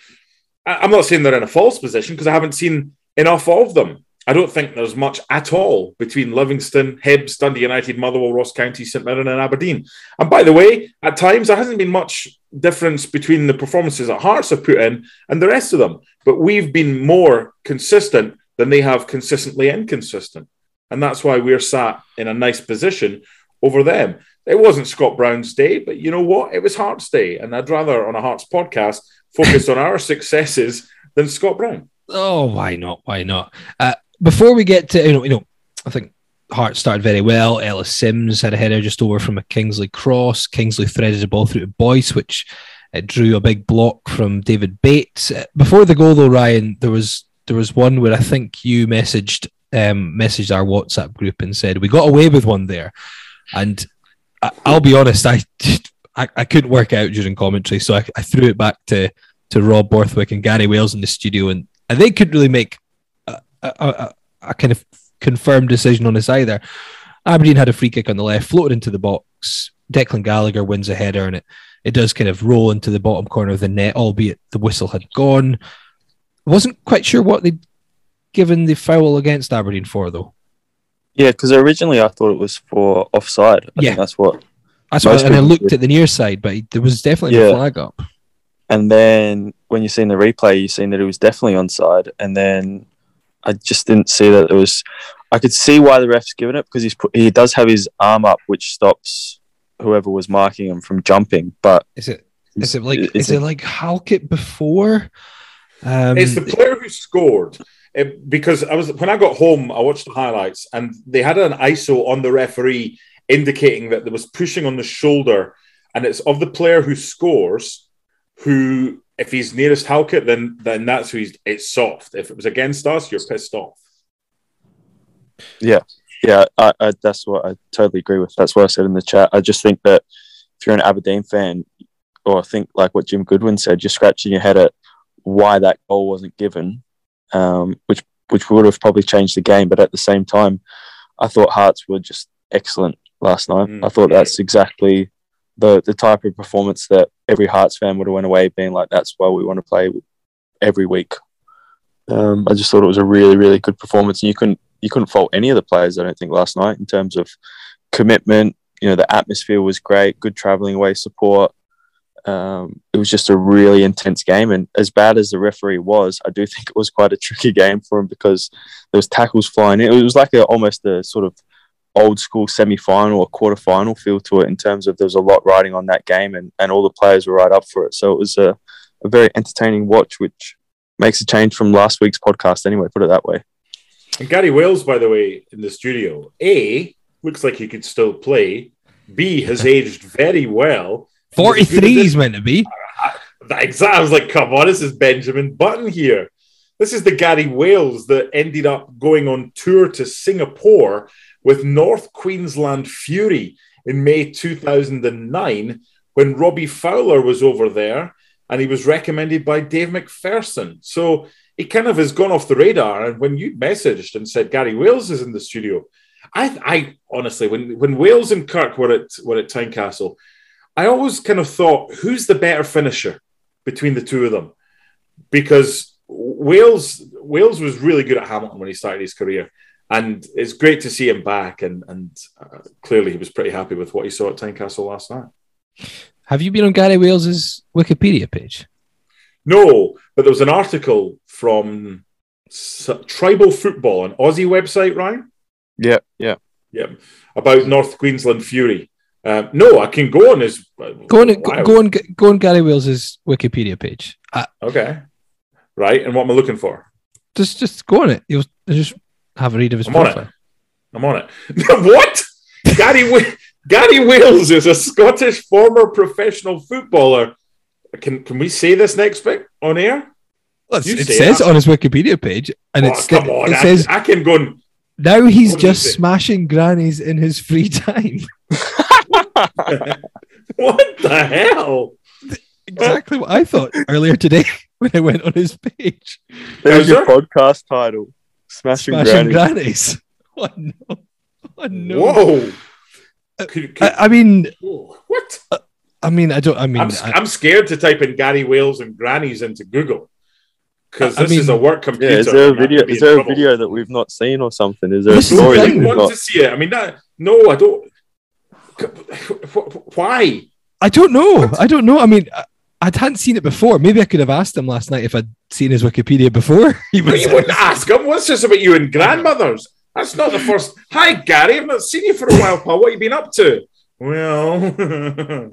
I'm not saying they're in a false position because I haven't seen enough of them. I don't think there's much at all between Livingston, Hibs, Dundee United, Motherwell, Ross County, St Mirren, and Aberdeen. And by the way, at times there hasn't been much difference between the performances that Hearts have put in and the rest of them. But we've been more consistent than they have consistently inconsistent. And that's why we're sat in a nice position over them. It wasn't Scott Brown's day, but you know what? It was Hearts' day. And I'd rather on a Hearts podcast focus on our successes than Scott Brown. Oh, why not? Why not? Uh, before we get to you know, you know, I think Hart started very well. Ellis Sims had a header just over from a Kingsley cross. Kingsley threaded the ball through to Boyce, which uh, drew a big block from David Bates. Uh, before the goal, though, Ryan, there was there was one where I think you messaged um, messaged our WhatsApp group and said we got away with one there, and I, I'll be honest, I, I I couldn't work out during commentary, so I, I threw it back to to Rob Borthwick and Gary Wales in the studio, and, and they couldn't really make a, a, a, a kind of confirmed decision on this either. Aberdeen had a free kick on the left, floated into the box. Declan Gallagher wins a header, and it, it does kind of roll into the bottom corner of the net, albeit the whistle had gone. Wasn't quite sure what they'd given the foul against Aberdeen for, though. Yeah, because originally I thought it was for offside. I Yeah. think that's what. That's what, and I looked did. at the near side, but there was definitely a flag up. And then when you seen the replay, you seen that it was definitely onside. And then I just didn't see that it was. I could see why the ref's given it because he's put, he does have his arm up, which stops whoever was marking him from jumping. But Is it? Is it like? Is Is it like Halkett before? Um, it's the player who scored. It- because I was when I got home, I watched the highlights and they had an ISO on the referee indicating that there was pushing on the shoulder, and it's of the player who scores. Who, if he's nearest Halkett, then then that's who he's. It's soft. If it was against us, you're pissed off. yeah, I, I, that's what I totally agree with. That's what I said in the chat. I just think that if you're an Aberdeen fan, or I think like what Jim Goodwin said, you're scratching your head at why that goal wasn't given, um, which which would have probably changed the game. But at the same time, I thought Hearts were just excellent. last night. Mm. I thought that's exactly the the type of performance that every Hearts fan would have went away being like, that's why we want to play every week. Um, I just thought it was a really, really good performance, and you couldn't you couldn't fault any of the players. I don't think last night in terms of commitment. You know, the atmosphere was great, good travelling away support. Um, it was just a really intense game, and as bad as the referee was, I do think it was quite a tricky game for him because there was tackles flying. It was like a, almost a sort of old school semi final or quarter final feel to it in terms of there was a lot riding on that game, and, and all the players were right up for it. So it was a, a very entertaining watch, which makes a change from last week's podcast anyway. Put it that way. And Gary Wales, by the way, in the studio, A, looks like he could still play. B, has aged very well. 43 he's meant to be. Exactly. I was like, come on, this is Benjamin Button here. This is the Gary Wales that ended up going on tour to Singapore with North Queensland Fury in May 2009 when Robbie Fowler was over there and he was recommended by Dave McPherson. So he kind of has gone off the radar. And when you messaged and said Gary Wales is in the studio, I, I honestly, when, when Wales and Kirk were at were at Tynecastle, I always kind of thought, who's the better finisher between the two of them? Because Wales Wales was really good at Hamilton when he started his career, and it's great to see him back. And and uh, clearly, he was pretty happy with what he saw at Tynecastle last night. Have you been on Gary Wales's Wikipedia page? No, but there was an article from S- Tribal Football, an Aussie website, Ryan. Yeah, yeah. Yeah, about North Queensland Fury. Um, no, I can go on his. Go on, go, go on, go on Gary Wales's Wikipedia page. Uh, Okay, right. And what am I looking for? just, just go on it. You'll just have a read of his I'm on it. I'm on it. what? Gary Wa- Gary Wales is a Scottish former professional footballer. Can can we say this next bit on air? Well, it say says that. on his Wikipedia page, and Oh, it's come on. it I, says I can go and now he's What does it just smashing grannies in his free time. what the hell? exactly what I thought earlier today when I went on his page. There's your there? podcast title. Smashing, Smashing Granny. grannies. Oh no! Oh no! Whoa. Uh, could- could- I, I mean, what? Uh, I mean, I don't. I mean, I'm, I, I'm scared to type in Gary Wales and grannies into Google because I this is a work computer. Yeah, is there a video? Is in there a trouble. video that we've not seen or something? Is there a This is story. I we've want not? to see it. I mean, that, no, I don't. Why? I don't know. I don't know. I mean, I, hadn't seen it before. Maybe I could have asked him last night if I'd seen his Wikipedia before. But you wouldn't ask him. What's this about you and grandmothers? That's not the first. Hi, Gary. I've not seen you for a while, pal. What have you been up to? Well,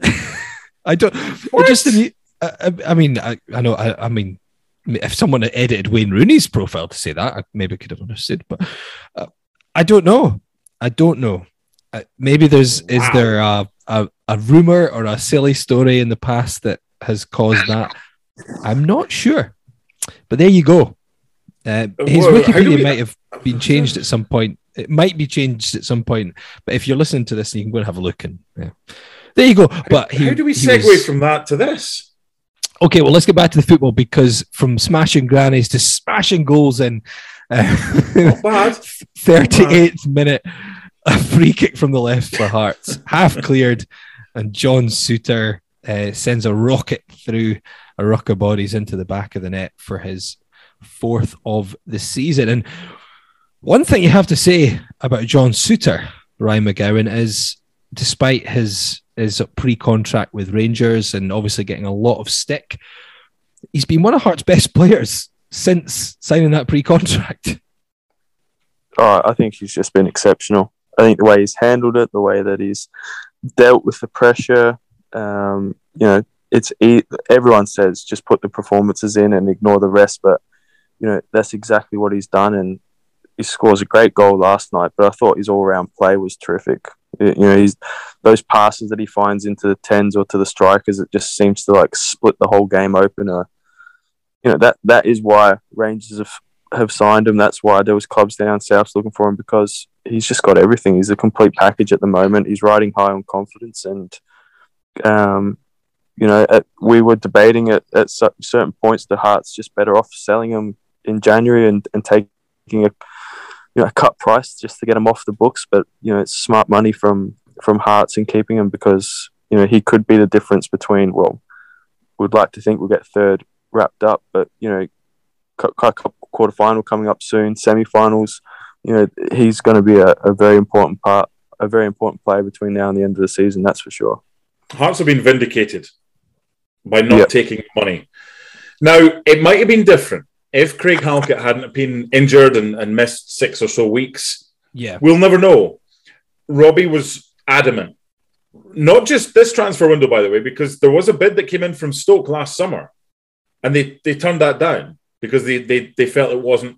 I don't. What? Just the, mu- I, I I mean, I, I know. I, I mean, if someone had edited Wayne Rooney's profile to say that, I maybe could have understood. But uh, I don't know. I don't know. Uh, maybe there's is there a, a a rumor or a silly story in the past that has caused that? I'm not sure. But there you go. Uh, his Wikipedia we- might have been changed at some point. It might be changed at some point. But if you're listening to this, you can go and have a look. And yeah. there you go. But he, how do we segue was- from that to this? Okay, well, let's get back to the football because from smashing grannies to smashing goals in uh, bad. 38th minute, a free kick from the left for Hearts, half cleared, and John Souttar uh, sends a rocket through a ruck of bodies into the back of the net for his fourth of the season. And one thing you have to say about John Souttar, Ryan McGowan, is despite his his pre-contract with Rangers and obviously getting a lot of stick, he's been one of Hearts' best players since signing that pre-contract. Oh, I think he's just been exceptional. I think the way he's handled it, the way that he's dealt with the pressure, um, you know, it's everyone says just put the performances in and ignore the rest, but you know that's exactly what he's done, and he scores a great goal last night. But I thought his all-round play was terrific. You know, he's those passes that he finds into the tens or to the strikers, it just seems to like split the whole game open. Uh, you know that that is why Rangers have have signed him. That's why there was clubs down south looking for him because he's just got everything. He's a complete package at the moment. He's riding high on confidence, and um, you know, at, we were debating at, at certain points the Hearts just better off selling him in January and, and taking a you know a cut price just to get him off the books. But you know, it's smart money from from Hearts and keeping him because you know he could be the difference between. Well, we'd like to think we'll get third wrapped up, but you know, quarter final coming up soon, semi-finals. You know, he's going to be a, a very important part, a very important player between now and the end of the season. That's for sure. Hearts have been vindicated by not Yep. taking money. Now, it might have been different if Craig Halkett hadn't been injured and, and missed six or so weeks. Yeah. We'll never know. Robbie was adamant. Not just this transfer window, by the way, because there was a bid that came in from Stoke last summer and they, they turned that down because they, they, they felt it wasn't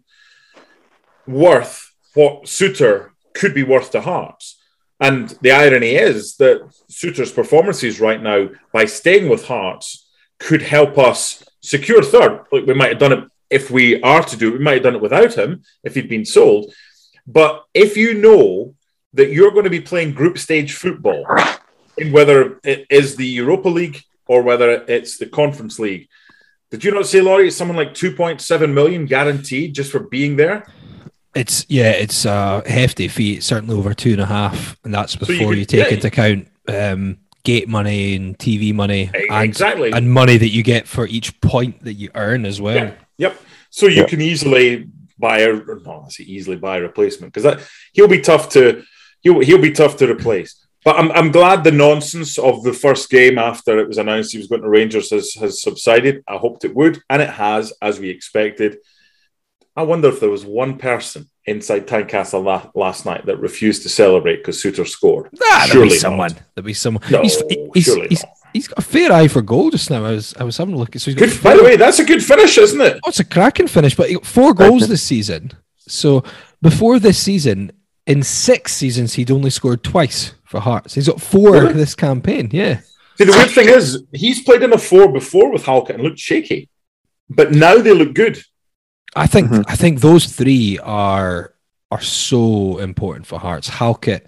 worth what Souttar could be worth to Hearts. And the irony is that Souttar's performances right now, by staying with Hearts, could help us secure third. Like we might have done it if we are to do it, we might have done it without him if he'd been sold. But if you know that you're going to be playing group stage football, in whether it is the Europa League or whether it's the Conference League, did you not say, Laurie, it's something like 2.7 million guaranteed just for being there? It's yeah, it's a hefty fee. It's certainly over two and a half, and that's you before you, could- take yeah. into account um, gate money and TV money and, exactly. and money that you get for each point that you earn as well. Yeah. Yep. So you Yeah. can easily buy a or no, I say easily buy a replacement because that he'll be tough to he'll he'll be tough to replace. But I'm I'm glad the nonsense of the first game after it was announced he was going to Rangers has has subsided. I hoped it would, and it has, as we expected. I wonder if there was one person inside Tynecastle la- last night that refused to celebrate because Souttar scored. Ah, there'll Surely be not. someone. There'll be someone. No, he's, he's, surely he's, not. he's got a fair eye for goal just now. I was I was having a look. So he's got Good. By the way, that's a good finish, isn't it? Oh, it's a cracking finish, but he got four goals this season. So before this season, in six seasons, he'd only scored twice for Hearts. He's got four Really? this campaign. Yeah. See, the weird thing is, he's played in a four before with Halkett and looked shaky, but now they look good. I think Mhm. I think those three are are so important for Hearts. Halkett,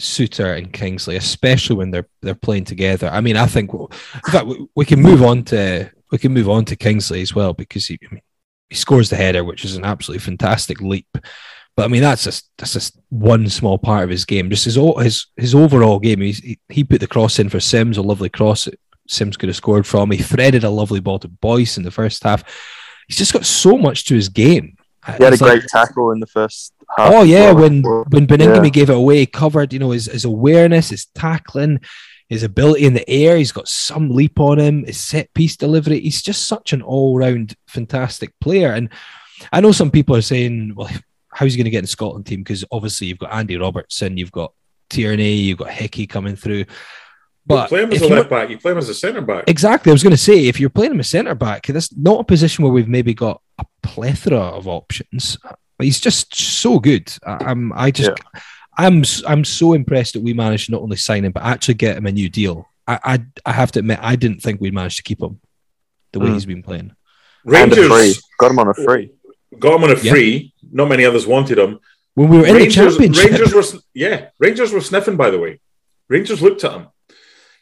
Souttar, and Kingsley, especially when they're they're playing together. I mean, I think in fact we, we can move on to we can move on to Kingsley as well because he he scores the header, which is an absolutely fantastic leap. But I mean, that's just that's just one small part of his game. Just his his his overall game. He he put the cross in for Sims, a lovely cross. Sims could have scored from. He threaded a lovely ball to Boyce in the first half. He's just got so much to his game. Uh, he had a It's like- great tackle in the first half. Oh yeah, well. when when Baningime Yeah. gave it away, he covered, you know, his, his awareness, his tackling, his ability in the air. He's got some leap on him. His set piece delivery. He's just such an all round fantastic player. And I know some people are saying, well, how's he going to get in the Scotland team? Because obviously you've got Andy Robertson, you've got Tierney, you've got Hickey coming through. But you play him as a left back, you play him as a centre back. Exactly. I was going to say, if you're playing him as centre back, that's not a position where we've maybe got a plethora of options. But he's just so good. I, I'm, I just, I'm, s- I'm so impressed that we managed to not only sign him but actually get him a new deal. I, I, I have to admit, I didn't think we'd managed to keep him the way Mm. he's been playing. And free. Rangers Got him on a free. got him on a Yeah. free. Not many others wanted him. When we were in the championship, Rangers were yeah, Rangers were sniffing. By the way, Rangers looked at him.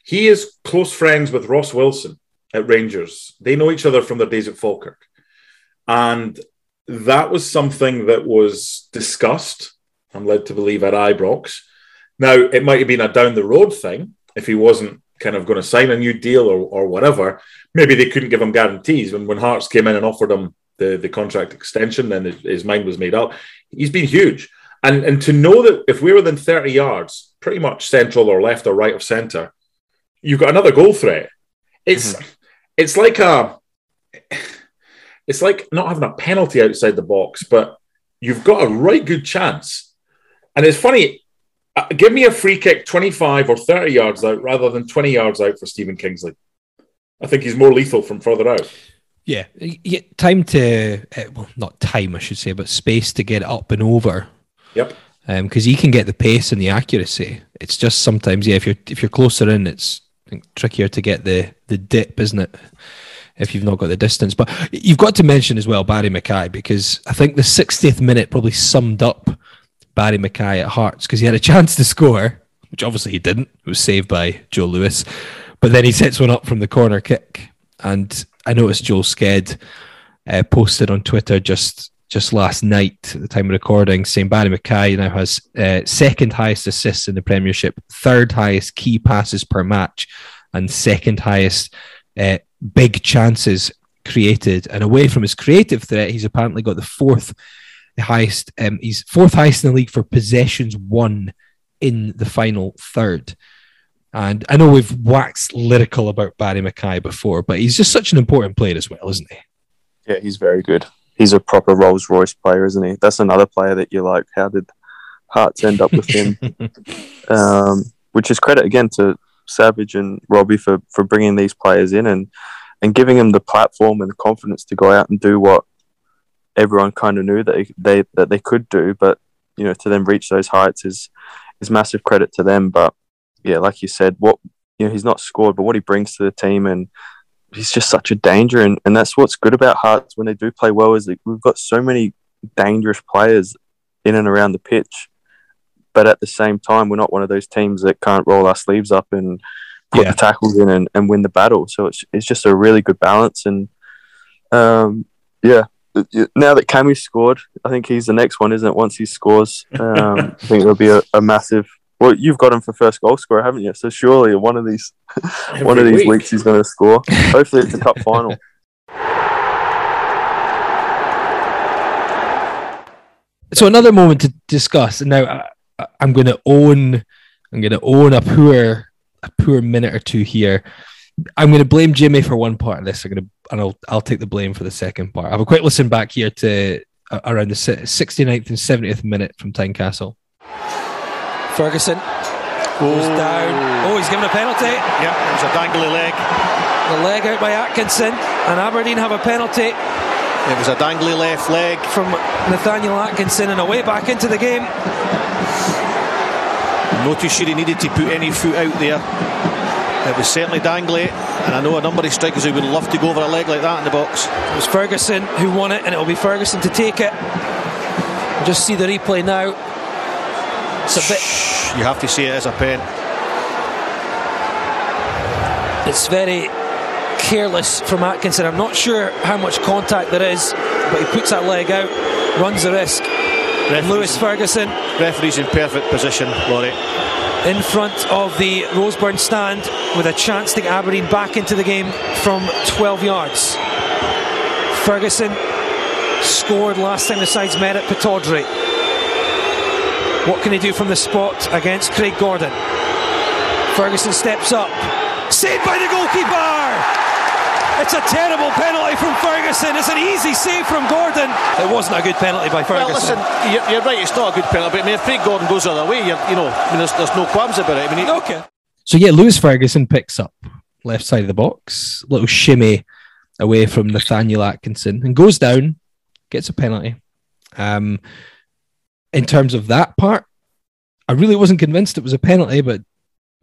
He is close friends with Ross Wilson at Rangers. They know each other from their days at Falkirk, and that was something that was discussed. I'm led to believe at Ibrox. Now it might have been a down the road thing if he wasn't kind of going to sign a new deal or, or whatever. Maybe they couldn't give him guarantees. When when Hearts came in and offered him the, the contract extension, then his, mind was made up. He's been huge. And and to know that if we're within 30 yards, pretty much central or left or right of centre, you've got another goal threat. It's it's like a it's like not having a penalty outside the box, but you've got a right good chance. And it's funny, uh, give me a free kick 25 or 30 yards out rather than 20 yards out for Stephen Kingsley. I think he's more lethal from further out. yeah, yeah, time to, uh, well, not time, I should say, but space to get up and over. Yep. because he can get the pace and the accuracy. It's just sometimes, yeah, if you're if you're closer in, it's trickier to get the the dip, isn't it? If you've not got the distance, but you've got to mention as well Barry Mackay because I think the 60th minute probably summed up Barry Mackay at Hearts because he had a chance to score, which obviously he didn't. It was saved by Joe Lewis, but then he sets one up from the corner kick, and I noticed Joel Sked uh, posted on Twitter just just last night at the time of recording, saying Barry Mackay now has uh, second highest assists in the Premiership, third highest key passes per match, and second highest uh, big chances created. And away from his creative threat, he's apparently got the fourth highest. Um, he's fourth highest in the league for possessions won in the final third. And I know we've waxed lyrical about Barry Mackay before, but he's just such an important player as well, isn't he? Yeah, he's very good. He's a proper Rolls Royce player, isn't he? That's another player that you're like, how did Hearts end up with him? um, which is credit again to Savage and Robbie for for bringing these players in and and giving them the platform and the confidence to go out and do what everyone kind of knew that they, they that they could do. But you know, to then reach those heights is is massive credit to them. But yeah, like you said, what you know, he's not scored, but what he brings to the team and he's just such a danger and, and that's what's good about Hearts when they do play well is that we've got so many dangerous players in and around the pitch. But at the same time, we're not one of those teams that can't roll our sleeves up and put Yeah. the tackles in and, and win the battle. So it's it's just a really good balance. And um, yeah, now that Cammy scored, I think he's the next one, isn't it? Once he scores, um, I think it'll be a, a massive. Well, you've got him for first goal scorer, haven't you? So surely one of these one of these week. weeks he's going to score. Hopefully, it's a cup final. So another moment to discuss. And now I, I'm going to own. I'm going to own a poor, a poor minute or two here. I'm going to blame Jimmy for one part of this. I'm going to, and I'll, I'll take the blame for the second part. I'll have a quick listen back here to uh, around the 69th and 70th minute from Tynecastle. Ferguson goes down. Oh, he's given a penalty. Yeah, it was a dangly leg. The leg out by Atkinson, and Aberdeen have a penalty It was a dangly left leg. from Nathaniel Atkinson, and away back into the game. Not too sure he needed to put any foot out there. It was certainly dangly, and I know a number of strikers who would love to go over a leg like that in the box. It was Ferguson who won it, and it'll be Ferguson to take it. Just see the replay now. It's a bit. You have to see it as a pen. It's very careless from Atkinson. I'm not sure how much contact there is, but he puts that leg out, runs the risk. Lewis Ferguson Referee's in perfect position, Laurie. in front of the Roseburn stand with a chance to get Aberdeen back into the game from 12 yards. Ferguson scored last time the sides met at Pittodrie. What can he do from the spot against Craig Gordon? Ferguson steps up. Saved by the goalkeeper! It's a terrible penalty from Ferguson. It's an easy save from Gordon. It wasn't a good penalty by Well, Ferguson. listen, you're, you're right, it's not a good penalty, but I mean, if Craig Gordon goes the other way, you're, you know, I mean, there's, there's no qualms about it. I mean, he, okay. So yeah, Lewis Ferguson picks up left side of the box, little shimmy away from Nathaniel Atkinson, and goes down, gets a penalty. Um, in terms of that part, I really wasn't convinced it was a penalty, but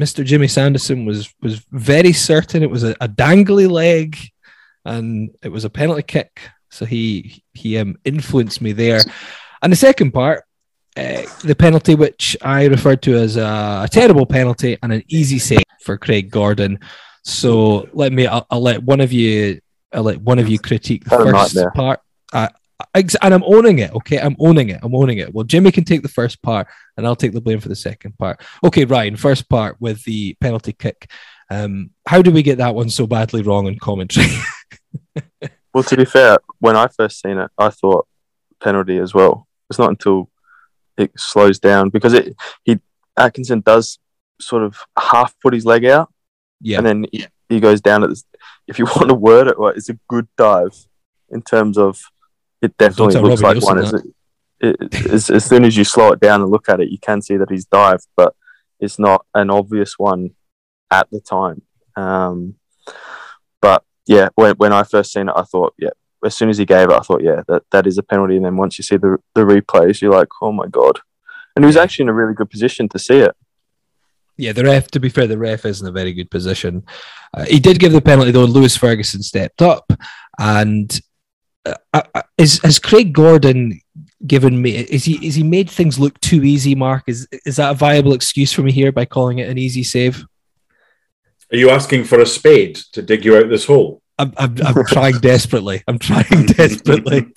Mr. Jimmy Sanderson was was very certain it was a, a dangly leg, and it was a penalty kick. So he he um, influenced me there. And the second part, uh, the penalty which I referred to as a, a terrible penalty and an easy save for Craig Gordon. So let me, I'll, I'll let one of you, I'll let one of you critique the first part. Ex- and I'm owning it. Okay, I'm owning it. I'm owning it. Well, Jimmy can take the first part, and I'll take the blame for the second part. Okay, Ryan, first part with the penalty kick. Um, how do we get that one so badly wrong in commentary? Well, to be fair, when I first seen it, I thought penalty as well. It's not until it slows down because it he Atkinson does sort of half put his leg out yeah, and then he, he goes down at this. If you want to word it, right, it's a good dive in terms of it definitely looks Robbie like one. Wilson it, it, as, as soon as you slow it down and look at it, you can see that he's dived, but it's not an obvious one at the time. Um, but yeah, when, when I first seen it, I thought, yeah, as soon as he gave it, I thought, yeah, that, that is a penalty. And then once you see the, the replays, you're like, oh my God. And he was actually in a really good position to see it. Yeah, the ref. To be fair, the ref is in a very good position. Uh, he did give the penalty though. Lewis Ferguson stepped up, and uh, uh, is has Craig Gordon given me? Is he is he made things look too easy? Mark, is is that a viable excuse for me here by calling it an easy save? Are you asking for a spade to dig you out this hole? I'm I'm, I'm trying desperately. I'm trying desperately.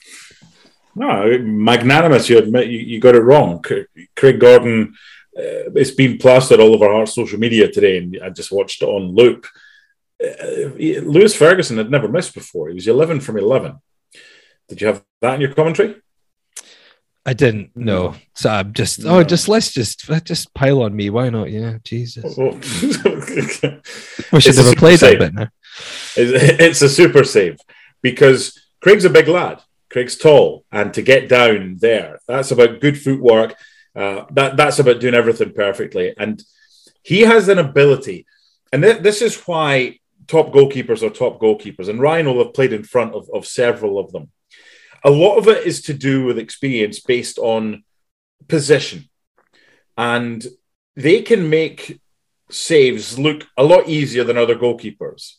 No, magnanimous. You admit you, you got it wrong. Craig Gordon. Uh, it's been plastered all over our social media today, and I just watched it on loop. Uh, Lewis Ferguson had never missed before. He was 11 from 11. Did you have that in your commentary? I didn't. No. So I'm just. No. Oh, just let's just just pile on me. Why not? Yeah. Jesus. We should never played that bit now. It's a super save because Craig's a big lad. Craig's tall, and to get down there, that's about good footwork. Uh, that that's about doing everything perfectly, and he has an ability, and th- this is why top goalkeepers are top goalkeepers. And Ryan will have played in front of, of several of them. A lot of it is to do with experience based on position, and they can make saves look a lot easier than other goalkeepers.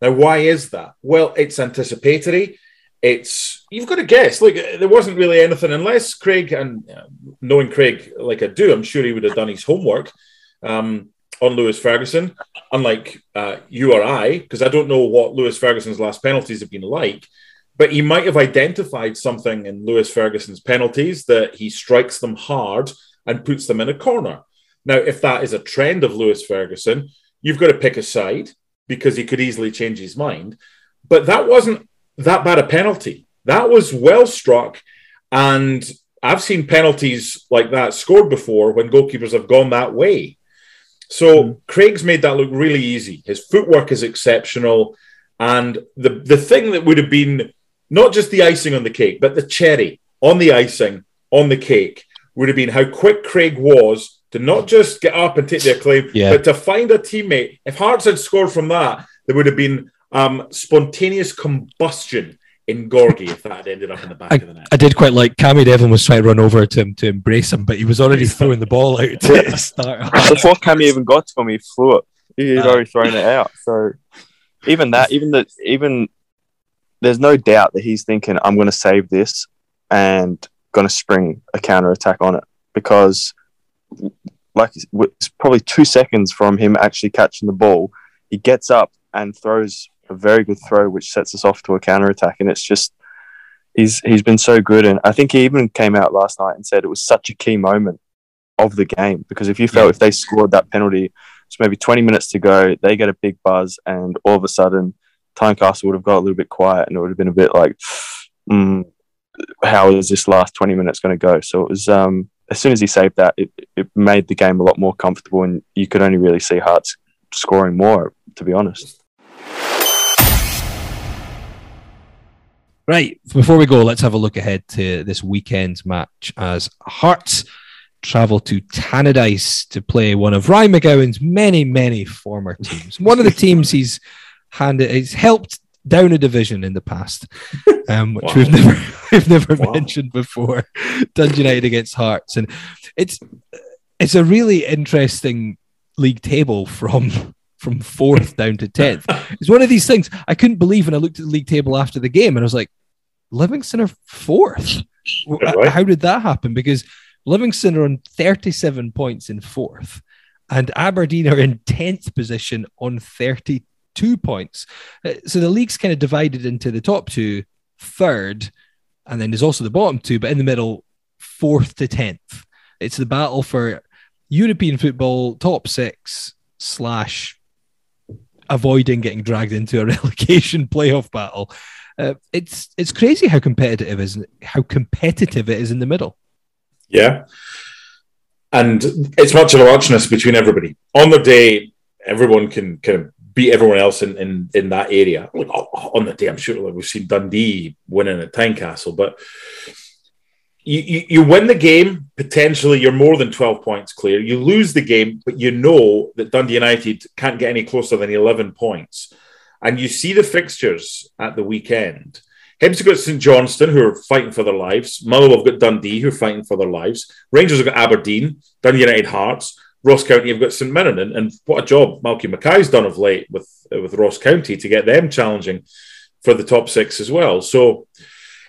Now, why is that? Well, it's anticipatory it's you've got to guess. Like there wasn't really anything unless Craig and uh, knowing Craig like I do, I'm sure he would have done his homework um, on Lewis Ferguson. Unlike uh, you or I, because I don't know what Lewis Ferguson's last penalties have been like, but he might have identified something in Lewis Ferguson's penalties that he strikes them hard and puts them in a corner. Now, if that is a trend of Lewis Ferguson, you've got to pick a side because he could easily change his mind. But that wasn't that bad a penalty. That was well struck. And I've seen penalties like that scored before when goalkeepers have gone that way. So mm. Craig's made that look really easy. His footwork is exceptional. And the, the thing that would have been not just the icing on the cake, but the cherry on the icing on the cake would have been how quick Craig was to not just get up and take the acclaim, yeah. but to find a teammate. If Hearts had scored from that, there would have been um, spontaneous combustion in Gorgie if that had ended up in the back I, of the net. I did quite like Cammy Devlin was trying to run over to him to embrace him, but he was already throwing the ball out to start. Before Cammy even got to him, he flew it. He'd uh, already thrown it out. So even that, even that, even there's no doubt that he's thinking, I'm going to save this and going to spring a counter attack on it because, like, it's probably two seconds from him actually catching the ball. He gets up and throws a very good throw, which sets us off to a counter attack. And it's just he's he's been so good. And I think he even came out last night and said it was such a key moment of the game because if you felt yeah. if they scored that penalty, it's maybe 20 minutes to go, they get a big buzz, and all of a sudden, Tynecastle would have got a little bit quiet, and it would have been a bit like, mm, how is this last 20 minutes going to go? So it was. Um, as soon as he saved that, it, it made the game a lot more comfortable, and you could only really see Hearts scoring more, to be honest. Right, before we go, let's have a look ahead to this weekend's match as Hearts travel to Tannadice to play one of Ryan McGowan's many, many former teams. One of the teams he's handed, he's helped down a division in the past, um, which wow. we've never we've never wow. mentioned before. Dundee United against Hearts, and it's it's a really interesting league table from from fourth down to tenth. It's one of these things I couldn't believe when I looked at the league table after the game and I was like, Livingston are fourth. Right. How did that happen? Because Livingston are on 37 points in fourth, and Aberdeen are in 10th position on 32 points. Uh, so the league's kind of divided into the top two, third, and then there's also the bottom two, but in the middle, fourth to 10th. It's the battle for European football top six slash avoiding getting dragged into a relegation playoff battle. Uh, it's it's crazy how competitive is how competitive it is in the middle. Yeah, and it's much of a muchness between everybody. On the day, everyone can kind of beat everyone else in in, in that area. Like, on the day, I'm sure like we've seen Dundee winning at Tynecastle, but you, you, you win the game, potentially you're more than 12 points clear. You lose the game, but you know that Dundee United can't get any closer than 11 points. And you see the fixtures at the weekend. Hibs have got St Johnstone, who are fighting for their lives. Motherwell have got Dundee, who are fighting for their lives. Rangers have got Aberdeen, Dundee United Hearts. Ross County have got St Mirren. And, and what a job Malky Mackay's done of late with, with Ross County to get them challenging for the top six as well. So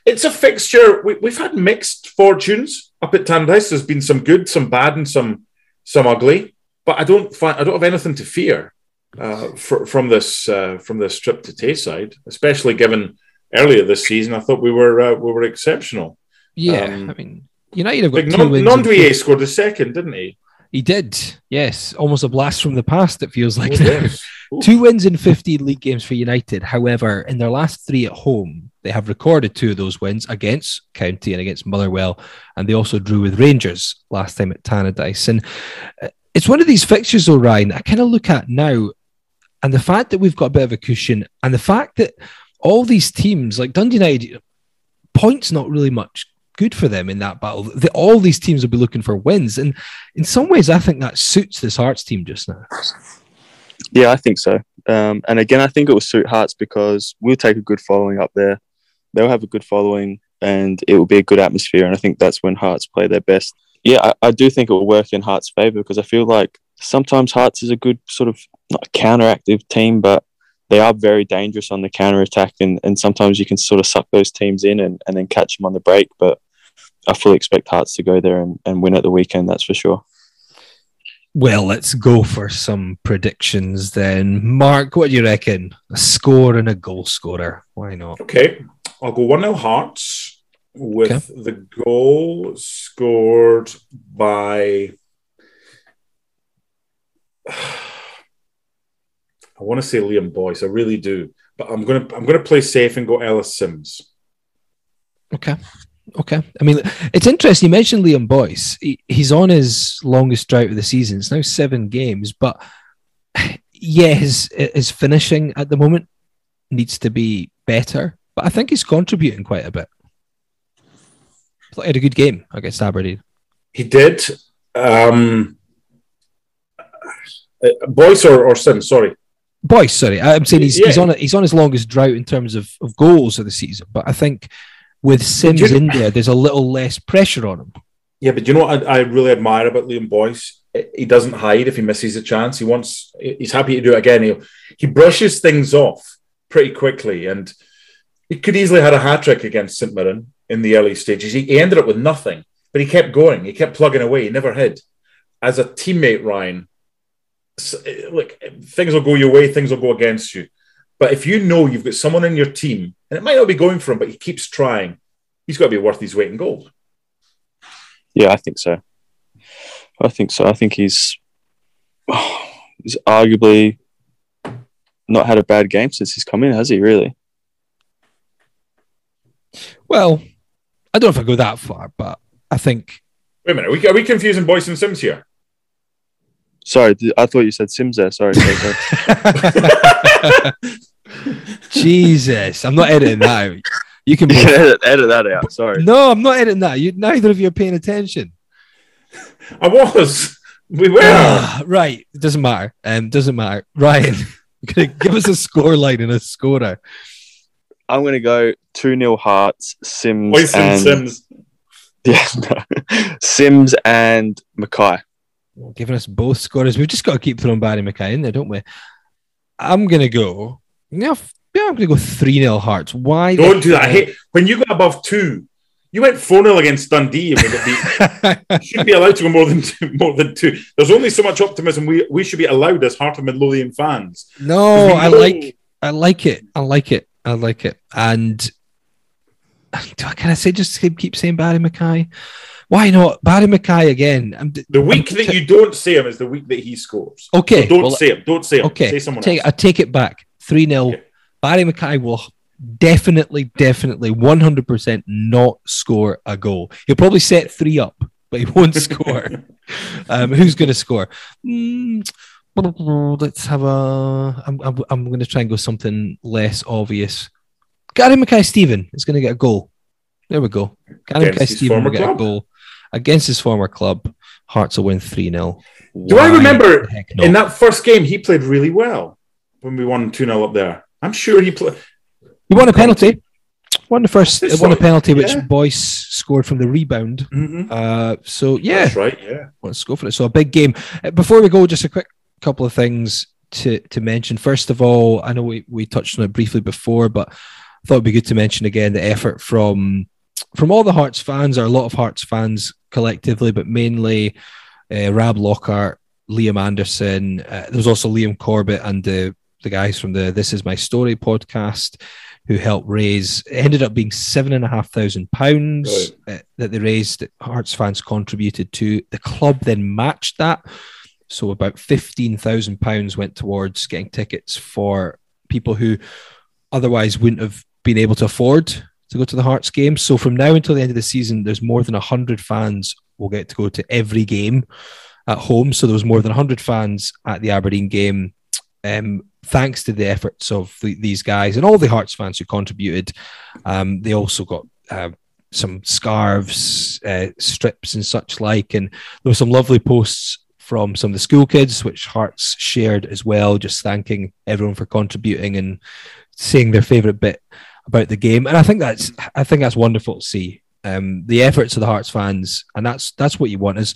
it's a fixture. We, have had mixed fortunes up at Tannadice. There's been some good, some bad, and some some ugly. But I don't find I don't have anything to fear uh, for, from this uh, from this trip to Tayside, especially given earlier this season. I thought we were uh, we were exceptional Yeah, Um, I mean, United have got Like two non- Nondouillet scored the second, didn't he? He did, yes. Almost a blast from the past, it feels like. Oh. Two wins in 15 league games for United. However, in their last three at home, they have recorded two of those wins against County and against Motherwell. And they also drew with Rangers last time at Tannadice. And uh, it's one of these fixtures, though, Ryan, I kind of look at now. And the fact that we've got a bit of a cushion and the fact that all these teams, like Dundee United, points not really much good for them in that battle. The, all these teams will be looking for wins. And in some ways, I think that suits this Hearts team just now. Yeah, I think so. Um, and again, I think it will suit Hearts because we'll take a good following up there. They'll have a good following, and it will be a good atmosphere. And I think that's when Hearts play their best. Yeah, I, I do think it will work in Hearts' favour because I feel like sometimes Hearts is a good sort of not counteractive team, but they are very dangerous on the counter attack, and, and sometimes you can sort of suck those teams in and, and then catch them on the break. But I fully expect Hearts to go there and, and win at the weekend. That's for sure. Well, let's go for some predictions then. Mark, what do you reckon? A score and a goal scorer. Why not? Okay, I'll go 1 0 Hearts with the goal scored by. I want to say Liam Boyce, I really do, but I'm gonna I'm gonna play safe and go Ellis Sims. Okay. Okay. I mean, it's interesting. You mentioned Liam Boyce. He, he's on his longest drought of the season. It's now seven games, but yeah, his his finishing at the moment needs to be better. But I think he's contributing quite a bit. He had a good game against Aberdeen. He did. Um, uh, Boyce or, or Sims, sorry. Boyce, sorry, I'm saying he's, he's on he's on his longest drought in terms of, of goals of the season. But I think with Sims you- in there, there's a little less pressure on him. Yeah, but you know what I, I really admire about Liam Boyce? He doesn't hide if he misses a chance. He wants. He's happy to do it again. He he brushes things off pretty quickly, and he could easily had a hat trick against St Mirren in the early stages. He, he ended up with nothing, but he kept going. He kept plugging away. He never hid. As a teammate, Ryan, s- eh, look, things will go your way, things will go against you. But if you know you've got someone in your team, and it might not be going for him, but he keeps trying, he's got to be worth his weight in gold. Yeah, I think so. I think so. I think he's he's arguably not had a bad game since he's come in, has he? Really? Well, I don't know if I go that far, but I think Wait a minute, are we, are we confusing Boyce and Sims here? Sorry, I thought you said Sims there. Sorry, sorry, sorry. Jesus, I'm not editing that out. You can. You can edit, edit that out. Sorry. No, I'm not editing that. You, neither of you are paying attention. I was. We were. Ah, right, it doesn't matter. Um, doesn't matter. Ryan, give us a score line and a scorer. I'm going to go 2 0 Hearts, Sims, Boyce and and Sims. Yeah, no. Sims and Mackay. Giving us both scorers. We've just got to keep throwing Barry Mackay in there, don't we? I'm gonna go. Yeah, I'm gonna go three 0 Hearts. Why? Don't do that. I hate when you got above two. You went 4 0 against Dundee and we beat. You shouldn't be allowed to go more than two. More than two. There's only so much optimism we, we should be allowed as Heart of Midlothian fans. no, I like. I like it. I like it. I like it. And uh, do I can I say just keep, keep saying Barry Mackay? Why not Barry Mackay again? I'm, The week that you don't say him is the week that he scores. okay, So don't well, say him. Don't say him. okay, Say someone take, else. I take it back. Three 0 Okay. Barry Mackay will definitely, definitely, one hundred percent not score a goal. He'll probably set three up, but he won't score. um, who's going to score? Mm, let's have a. I'm, I'm, I'm going to try and go something less obvious. Gary Mackay Steven is going to get a goal. There we go. Gary Mackay Steven will get a goal against his former club. Hearts will win 3 0. Do I remember not? In that first game, he played really well when we won 2 0 up there. I'm sure he played. He won a penalty. Won the first. Won a penalty which yeah. Boyce scored from the rebound. Mhm. Uh, so yeah, That's right. Yeah. let's go for it. So a big game. Uh, Before we go, just a quick couple of things to to mention. First of all, I know we, we touched on it briefly before, but I thought it'd be good to mention again the effort from from all the Hearts fans, or a lot of Hearts fans collectively, but mainly uh, Rab Lockhart, Liam Anderson. Uh, there was also Liam Corbett and the the guys from the This Is My Story podcast who helped raise. It ended up being seven and a half thousand pounds uh, that they raised. That Hearts fans contributed to. The club then matched that, so about fifteen thousand pounds went towards getting tickets for people who otherwise wouldn't have been able to afford to go to the Hearts game. So from now until the end of the season, there's more than hundred fans will get to go to every game at home. So there was more than 100 fans at the Aberdeen game. Um, thanks to the efforts of the, these guys and all the Hearts fans who contributed. Um, they also got uh, some scarves, uh, strips, and such like. And there were some lovely posts from some of the school kids, which Hearts shared as well, just thanking everyone for contributing and saying their favourite bit about the game. And I think that's I think that's wonderful to see. Um, the efforts of the Hearts fans, and that's that's what you want. Is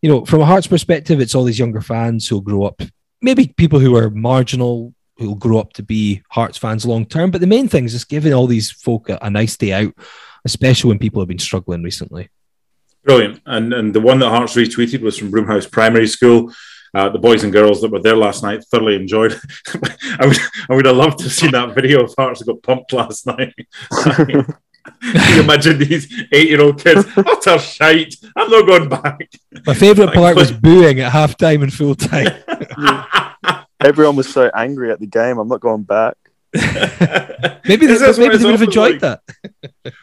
you know, from a Hearts perspective, it's all these younger fans who'll grow up, maybe people who are marginal, who'll grow up to be Hearts fans long term. But the main thing is just giving all these folk a, a nice day out, especially when people have been struggling recently. Brilliant. And and the one that Hearts retweeted was from Broomhouse Primary School. Uh, the boys and girls that were there last night thoroughly enjoyed. I would I would have loved to see that video of Hearts that got pumped last night. Can you imagine these eight-year-old kids? Utter shite. I'm not going back. My favourite part was booing at half time and full time. Everyone was so angry at the game. I'm not going back. maybe they, maybe they would have enjoyed like? that.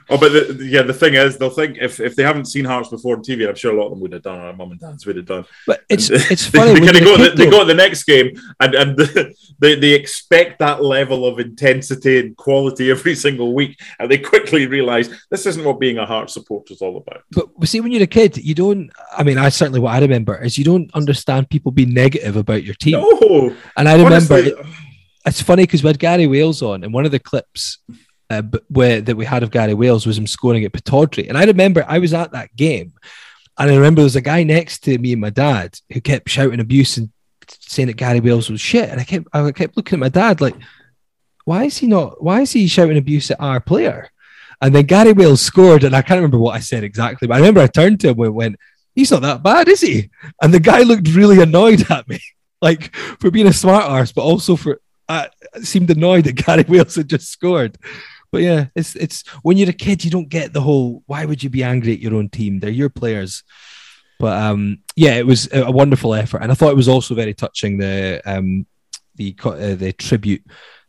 oh, but the, yeah, the thing is, they'll think if, if they haven't seen Hearts before on TV, I'm sure a lot of them would have done, or mum and dads would have done. But it's it's funny. they, they, go, the, they go to the next game and and the, they they expect that level of intensity and quality every single week, and they quickly realise this isn't what being a Hearts supporter is all about. But see, when you're a kid, you don't. I mean, I certainly what I remember is you don't understand people being negative about your team. No, and I remember. Honestly, it, it's funny because we had Gary Wales on, and one of the clips uh, where that we had of Gary Wales was him scoring at Pittodrie, and I remember I was at that game, and I remember there was a guy next to me and my dad who kept shouting abuse and saying that Gary Wales was shit, and I kept I kept looking at my dad like, why is he not? Why is he shouting abuse at our player? And then Gary Wales scored, and I can't remember what I said exactly, but I remember I turned to him and went, "He's not that bad, is he?" And the guy looked really annoyed at me, like for being a smart arse, but also for I seemed annoyed that Gary Wales had just scored. But yeah, it's it's when you're a kid, you don't get the whole why would you be angry at your own team? They're your players. But um, yeah, it was a wonderful effort, and I thought it was also very touching the um, the uh, the tribute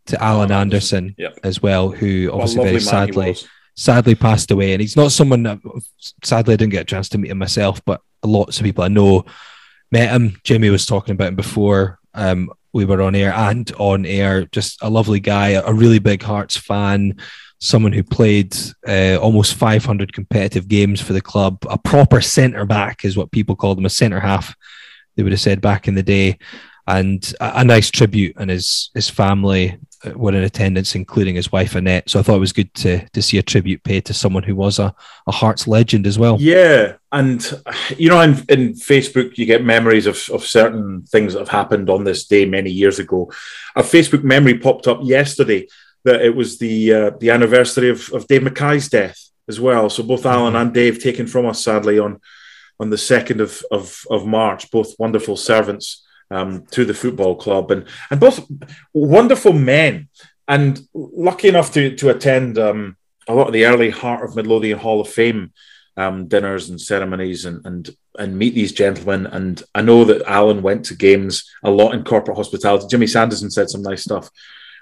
to Alan oh, Anderson yep. as well, who obviously very sadly sadly passed away, and he's not someone that sadly I didn't get a chance to meet him myself, but lots of people I know met him. Jimmy was talking about him before. Um, we were on air and on air. Just a lovely guy, a really big Hearts fan, someone who played uh, almost 500 competitive games for the club, a proper centre back is what people called him, a centre half, they would have said back in the day. And a, a nice tribute, and his his family were in attendance, including his wife Annette. So I thought it was good to to see a tribute paid to someone who was a, a Hearts legend as well. Yeah, and you know, in, in Facebook, you get memories of, of certain things that have happened on this day many years ago. A Facebook memory popped up yesterday that it was the uh, the anniversary of, of Dave Mackay's death as well. So both Alan mm-hmm. and Dave taken from us sadly on on the second of, of of March. Both wonderful servants um, to the football club, and and both wonderful men, and lucky enough to to attend um, a lot of the early Heart of Midlothian Hall of Fame um, dinners and ceremonies, and and and meet these gentlemen. And I know that Alan went to games a lot in corporate hospitality. Jimmy Sandison said some nice stuff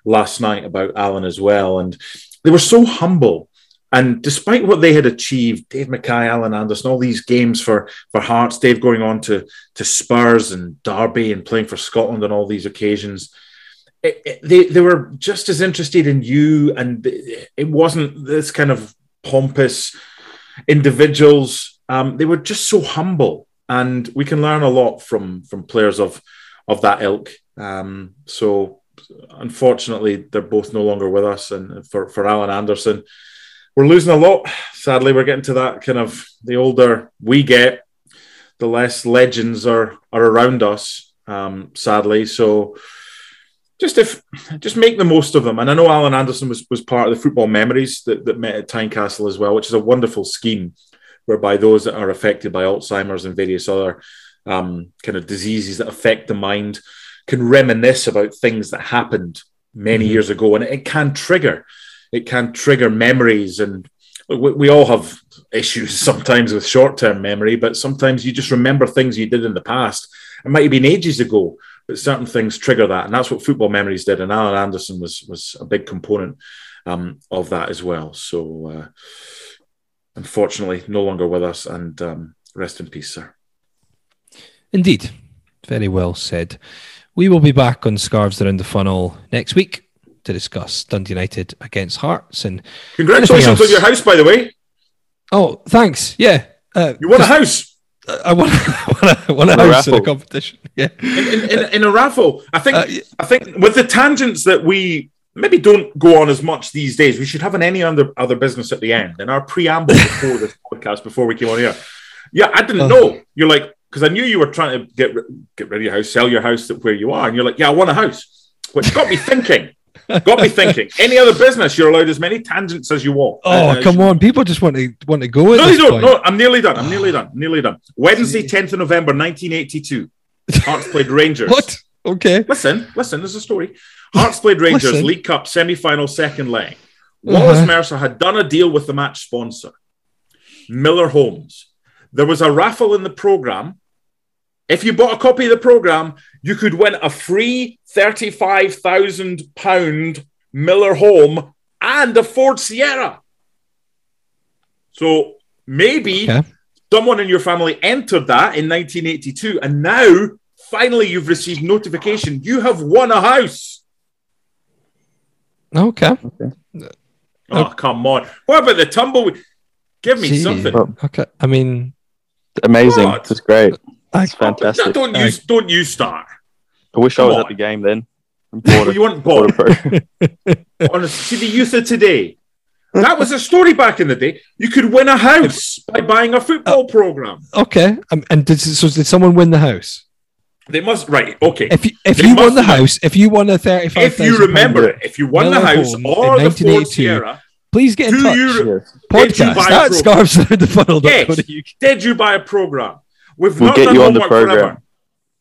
last night about Alan as well, and they were so humble and despite what they had achieved, Dave Mackay, Alan Anderson, all these games for, for Hearts, Dave going on to, to Spurs and Derby and playing for Scotland on all these occasions, it, it, they, they were just as interested in you. And it wasn't this kind of pompous individuals. Um, they were just so humble. And we can learn a lot from, from players of, of that ilk. Um, so unfortunately, they're both no longer with us. And for, for Alan Anderson, we're losing a lot. Sadly, we're getting to that kind of the older we get, the less legends are are around us. Um, sadly, so just if just make the most of them. And I know Alan Anderson was was part of the football memories that, that met at Tynecastle as well, which is a wonderful scheme whereby those that are affected by Alzheimer's and various other um, kind of diseases that affect the mind can reminisce about things that happened many mm-hmm. years ago, and it can trigger it can trigger memories, and we, we all have issues sometimes with short-term memory, but sometimes you just remember things you did in the past. It might have been ages ago, but certain things trigger that, and that's what football memories did. And Alan Anderson was was a big component um, of that as well. So, uh, unfortunately, no longer with us, and um, rest in peace, sir. Indeed. Very well said. We will be back on Scarves Around the Funnel next week to discuss Dundee United against Hearts and congratulations on your house, by the way. Oh, thanks. Yeah, uh, you won a house. I won, I won a, won a house in a competition. Yeah, in, in, in, in a raffle. I think. Uh, I think with the tangents that we maybe don't go on as much these days. We should have an any other other business at the end in our preamble before this podcast before we came on here. Yeah, I didn't uh, know. You're like because I knew you were trying to get get rid of your house, sell your house that where you are, and you're like, yeah, I want a house, which got me thinking. Got me thinking. Any other business, you're allowed as many tangents as you want. Oh, uh, come on! People just want to want to go. No, you don't. No, I'm nearly done. I'm nearly done. Nearly done. Wednesday, 10th of November, 1982. Hearts played Rangers. what? Okay. Listen, listen. There's a story. Hearts played Rangers listen. League Cup semi-final second leg. Wallace uh-huh. Mercer had done a deal with the match sponsor, Miller Homes. There was a raffle in the program. If you bought a copy of the program, you could win a free £35,000 Miller home and a Ford Sierra. So maybe okay. someone in your family entered that in 1982, and now finally you've received notification you have won a house. Okay. Oh, okay. Oh, come on. What about the tumbleweed? Give me Gee. something. Okay. I mean, amazing. It's great. It's fantastic. Don't you don't you start. I wish Come I was on. at the game then. you want Bob? Honestly, see the youth of today. That was a story back in the day. You could win a house by buying a football uh, program. Okay, um, and did so? Did someone win the house? They must right. Okay. If you, if you won the house, if you won a thirty-five, if you remember it, if you won the house or the Ford Sierra, please get in touch. You, Podcast that scarves the funnel. Yes. Did you buy a program? We've we'll not done homework forever.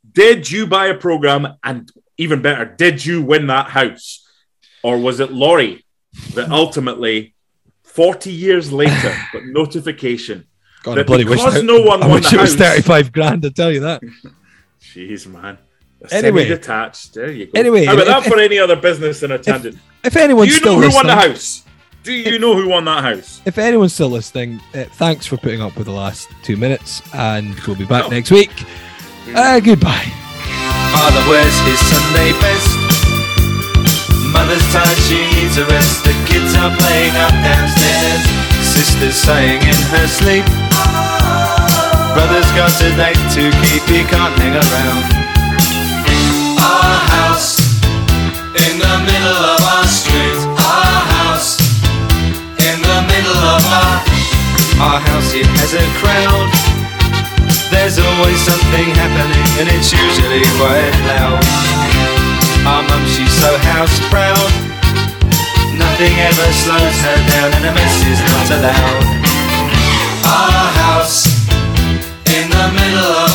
Did you buy a program? And even better, did you win that house? Or was it Laurie that ultimately, 40 years later, got notification God, that because wish no one I won wish the it house, was 35 grand, to tell you that. Jeez, man. Anyway, detached. There you go. Anyway, how about if, that for any other business in a tangent? If, if anyone's you still know who listening, won the house? Do you if, know who won that house? If anyone's still listening, uh, thanks for putting up with the last two minutes, and we'll be back next week. Uh, goodbye. Father wears his Sunday best. Mother's tired, she needs a rest. The kids are playing up downstairs. Sister's sighing in her sleep. Brother's got a date to keep, he can't hang around. Our house in the middle our house. It has a crowd. There's always something happening, and it's usually quite loud. Our mum, she's so house proud. Nothing ever slows her down, and a mess is not allowed. Our house in the middle